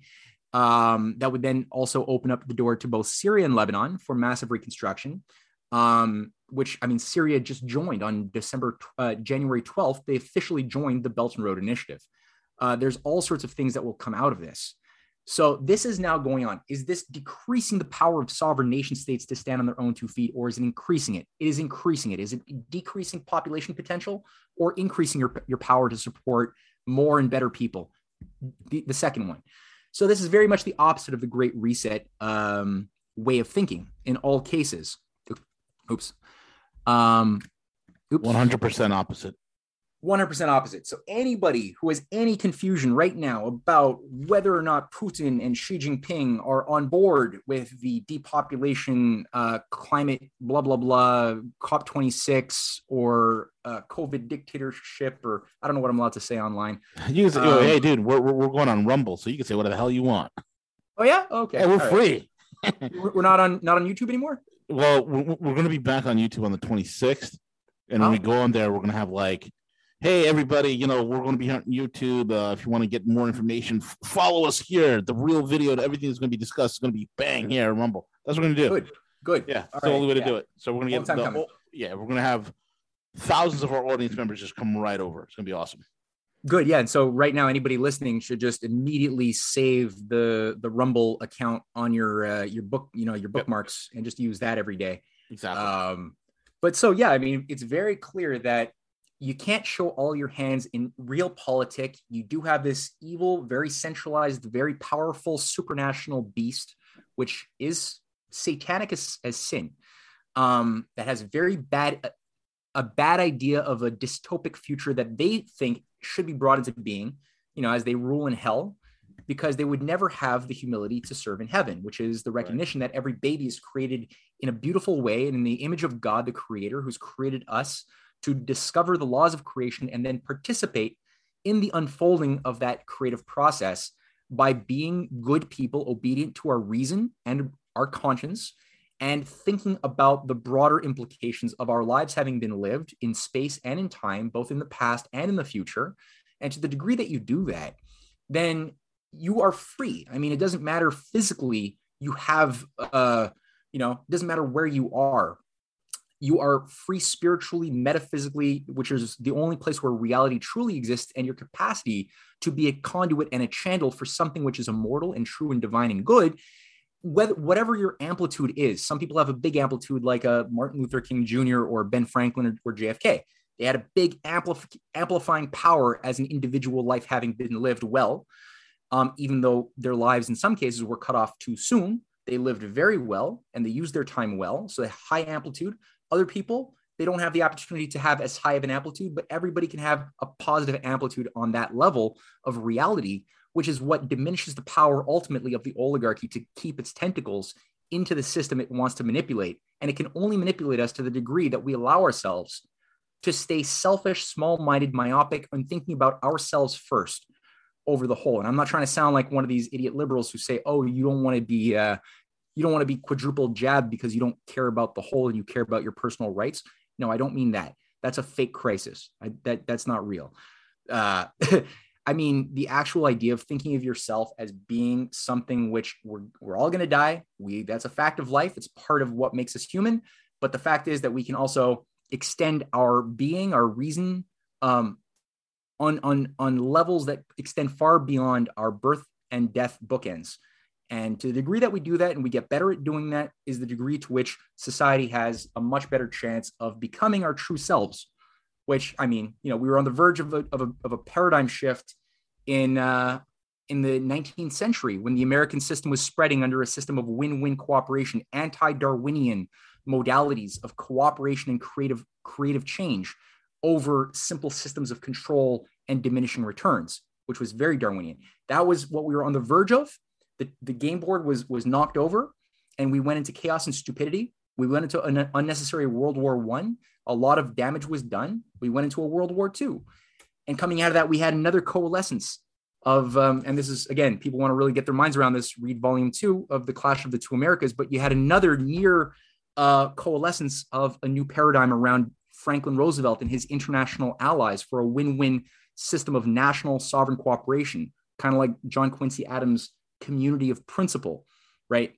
Um, that would then also open up the door to both Syria and Lebanon for massive reconstruction. Um, which I mean, Syria just joined on December, uh, January 12th. They officially joined the Belt and Road Initiative. Uh, there's all sorts of things that will come out of this. So this is now going on. Is this decreasing the power of sovereign nation states to stand on their own two feet, or is it increasing it? It is increasing it. Is it decreasing population potential or increasing your, your power to support more and better people? The, the second one. So this is very much the opposite of the Great Reset um, way of thinking in all cases. Oops. Um, oops. 100% opposite. 100% opposite. So anybody who has any confusion right now about whether or not Putin and Xi Jinping are on board with the depopulation, uh, climate, blah blah blah, COP 26 or uh, COVID dictatorship, or I don't know what I'm allowed to say online. You can say, um, "Hey, dude, we're, we're going on Rumble, so you can say whatever the hell you want." Oh yeah, okay. Hey, we're All free. Right. we're not on not on YouTube anymore. Well, we're, we're going to be back on YouTube on the 26th, and oh. when we go on there, we're going to have like hey everybody you know we're going to be on youtube uh, if you want to get more information f- follow us here. The real video everything that's going to be discussed is going to be bang here rumble. That's what we're going to do. Good good. Yeah that's right. the only way to yeah. do it. So we're going to get the, whole, yeah we're going to have thousands of our audience members just come right over. It's going to be awesome. Good yeah and so right now anybody listening should just immediately save the the rumble account on your uh, your book you know your bookmarks yep. and just use that every day. Exactly. Um but so yeah i mean it's very clear that you can't show all your hands in realpolitik. You do have this evil, very centralized, very powerful supranational beast, which is satanic as, as sin, um, that has very bad a bad idea of a dystopic future that they think should be brought into being, you know, as they rule in hell, because they would never have the humility to serve in heaven, which is the recognition right. that every baby is created in a beautiful way and in the image of God, the creator, who's created us to discover the laws of creation and then participate in the unfolding of that creative process by being good people, obedient to our reason and our conscience, and thinking about the broader implications of our lives having been lived in space and in time, both in the past and in the future. And to the degree that you do that, then you are free. I mean, it doesn't matter physically, you have, uh, you know, it doesn't matter where you are. You are free spiritually, metaphysically, which is the only place where reality truly exists, and your capacity to be a conduit and a channel for something which is immortal and true and divine and good whether whatever your amplitude is, some people have a big amplitude like a Martin Luther King Jr. or Ben Franklin or, or JFK. They had a big amplif- amplifying power as an individual life having been lived well. Um, even though their lives in some cases were cut off too soon, they lived very well and they used their time well. So a high amplitude. Other people, they don't have the opportunity to have as high of an amplitude, but everybody can have a positive amplitude on that level of reality which is what diminishes the power ultimately of the oligarchy to keep its tentacles into the system it wants to manipulate. And it can only manipulate us to the degree that we allow ourselves to stay selfish, small minded, myopic, and thinking about ourselves first over the whole. And I'm not trying to sound like one of these idiot liberals who say, oh, you don't want to be. Uh, you don't want to be quadruple jabbed because you don't care about the whole and you care about your personal rights. No, I don't mean that. That's a fake crisis. I, that that's not real. Uh, I mean, the actual idea of thinking of yourself as being something which we're, we're all going to die. We that's a fact of life. It's part of what makes us human. But the fact is that we can also extend our being, our reason, um, on on on levels that extend far beyond our birth and death bookends. And to the degree that we do that and we get better at doing that, is the degree to which society has a much better chance of becoming our true selves. Which I mean, you know, we were on the verge of a, of a, of a paradigm shift in uh, in the 19th century when the American system was spreading under a system of win-win cooperation, anti-Darwinian modalities of cooperation and creative creative change over simple systems of control and diminishing returns, which was very Darwinian. That was what we were on the verge of. The, the game board was was knocked over, and we went into chaos and stupidity. We went into an unnecessary World War One. A lot of damage was done. We went into a World War Two. And coming out of that, we had another coalescence of, um, and this is again, people want to really get their minds around this. Read volume two of the Clash of the Two Americas, but you had another near uh, coalescence of a new paradigm around Franklin Roosevelt and his international allies for a win-win system of national sovereign cooperation, kind of like John Quincy Adams' community of principle, right?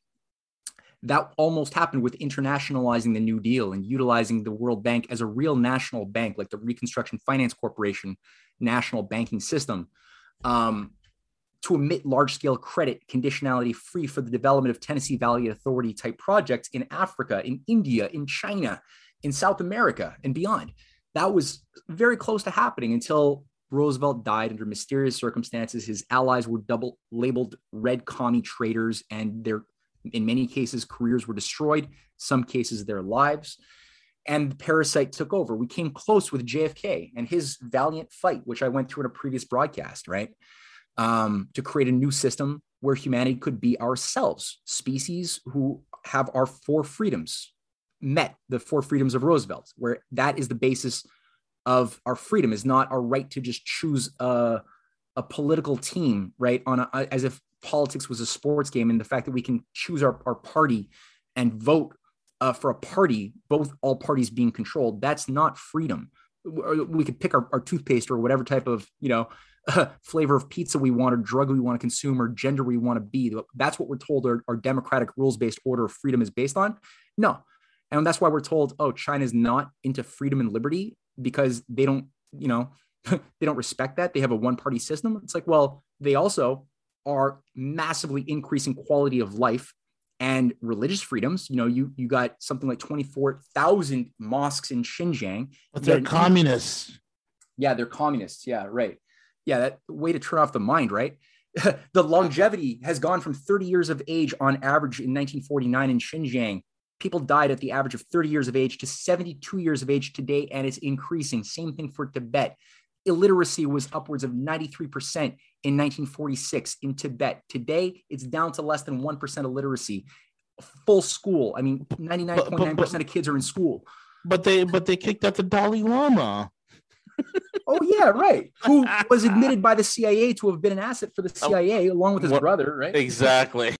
that almost happened with internationalizing the New Deal and utilizing the World Bank as a real national bank, like the Reconstruction Finance Corporation national banking system, um, to emit large scale credit conditionality free for the development of Tennessee Valley Authority type projects in Africa, in India, in China, in South America, and beyond. That was very close to happening until Roosevelt died under mysterious circumstances. His allies were double labeled red commie traitors, and their in many cases, careers were destroyed, some cases, their lives. And the parasite took over. We came close with JFK and his valiant fight, which I went through in a previous broadcast, right? Um, to create a new system where humanity could be ourselves, species who have our four freedoms met, the four freedoms of Roosevelt, where that is the basis of our freedom, is not our right to just choose a, a political team, right? On a, as if politics was a sports game and the fact that we can choose our, our party and vote uh, for a party, both all parties being controlled, that's not freedom. We could pick our, our toothpaste or whatever type of, you know, uh, flavor of pizza we want or drug we want to consume or gender we want to be. That's what we're told our, our democratic rules based order of freedom is based on. No. And that's why we're told, oh, China's not into freedom and liberty because they don't, you know, they don't respect that. They have a one party system. It's like, well, they also are massively increasing quality of life and religious freedoms. You know, you you got something like 24,000 mosques in Xinjiang. But they're communists. Yeah, they're communists. Yeah, right. Yeah, that way to turn off the mind, right? the longevity has gone from 30 years of age on average in 1949 in Xinjiang. People died at the average of 30 years of age to 72 years of age today, and it's increasing. Same thing for Tibet. Illiteracy was upwards of 93% in 1946 in Tibet. Today, it's down to less than 1% illiteracy. Full school. I mean, 99.9% of kids are in school. But they but they kicked out the Dalai Lama oh yeah, right. Who was admitted by the CIA to have been an asset for the CIA oh, along with his what, brother, right? Exactly.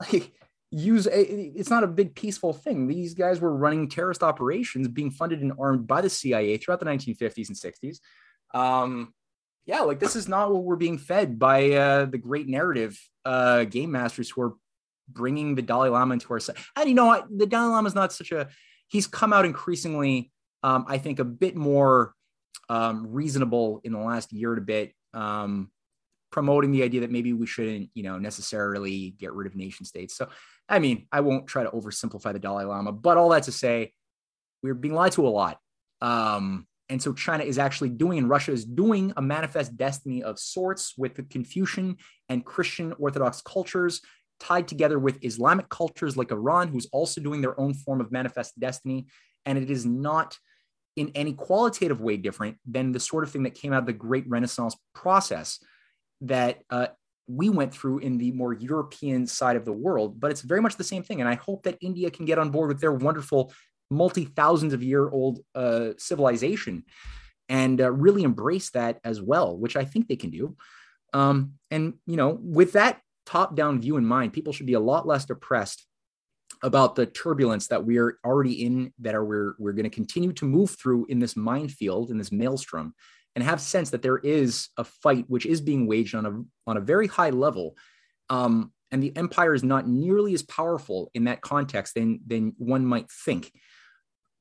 Like use a, it's not a big peaceful thing. These guys were running terrorist operations, being funded and armed by the CIA throughout the 1950s and 60s. Um, yeah, like this is not what we're being fed by uh, the great narrative uh, game masters who are bringing the Dalai Lama into our set. And you know what? The Dalai Lama is not such a. He's come out increasingly, um, I think, a bit more um, reasonable in the last year and a bit, um, promoting the idea that maybe we shouldn't, you know, necessarily get rid of nation states. So, I mean, I won't try to oversimplify the Dalai Lama, but all that to say, we're being lied to a lot. Um, and so China is actually doing, and Russia is doing a manifest destiny of sorts with the Confucian and Christian Orthodox cultures tied together with Islamic cultures like Iran, who's also doing their own form of manifest destiny. And it is not in any qualitative way different than the sort of thing that came out of the great Renaissance process that uh, we went through in the more European side of the world. But it's very much the same thing. And I hope that India can get on board with their wonderful multi thousands of year old uh, civilization and uh, really embrace that as well, which I think they can do. Um, and, you know, with that top down view in mind, people should be a lot less depressed about the turbulence that we are already in, that are we're we're going to continue to move through in this minefield, in this maelstrom, and have sense that there is a fight which is being waged on a on a very high level. Um, and the empire is not nearly as powerful in that context than than one might think.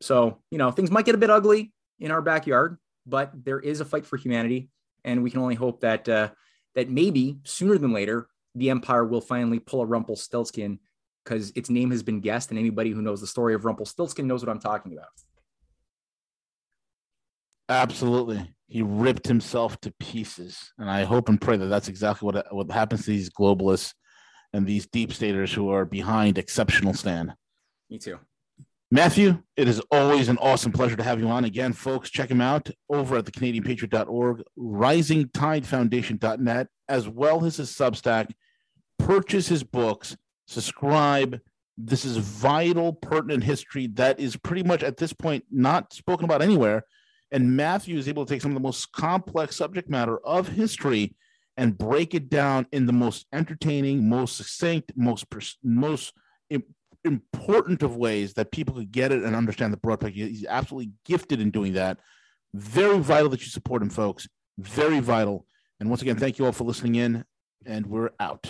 So, you know, things might get a bit ugly in our backyard, but there is a fight for humanity, and we can only hope that uh, that maybe sooner than later the empire will finally pull a Rumpelstiltskin because its name has been guessed, and anybody who knows the story of Rumpelstiltskin knows what I'm talking about. Absolutely, he ripped himself to pieces, and I hope and pray that that's exactly what what happens to these globalists and these deep staters who are behind exceptional stand. Me too. Matthew, it is always an awesome pleasure to have you on again, folks. Check him out over at the CanadianPatriot.org, RisingTideFoundation.net, as well as his Substack. Purchase his books subscribe. This is vital, pertinent history that is pretty much at this point not spoken about anywhere. And Matthew is able to take some of the most complex subject matter of history and break it down in the most entertaining, most succinct, most most important of ways that people could get it and understand the broad picture. He's absolutely gifted in doing that. Very vital that you support him, folks. Very vital. And once again, thank you all for listening in, and we're out.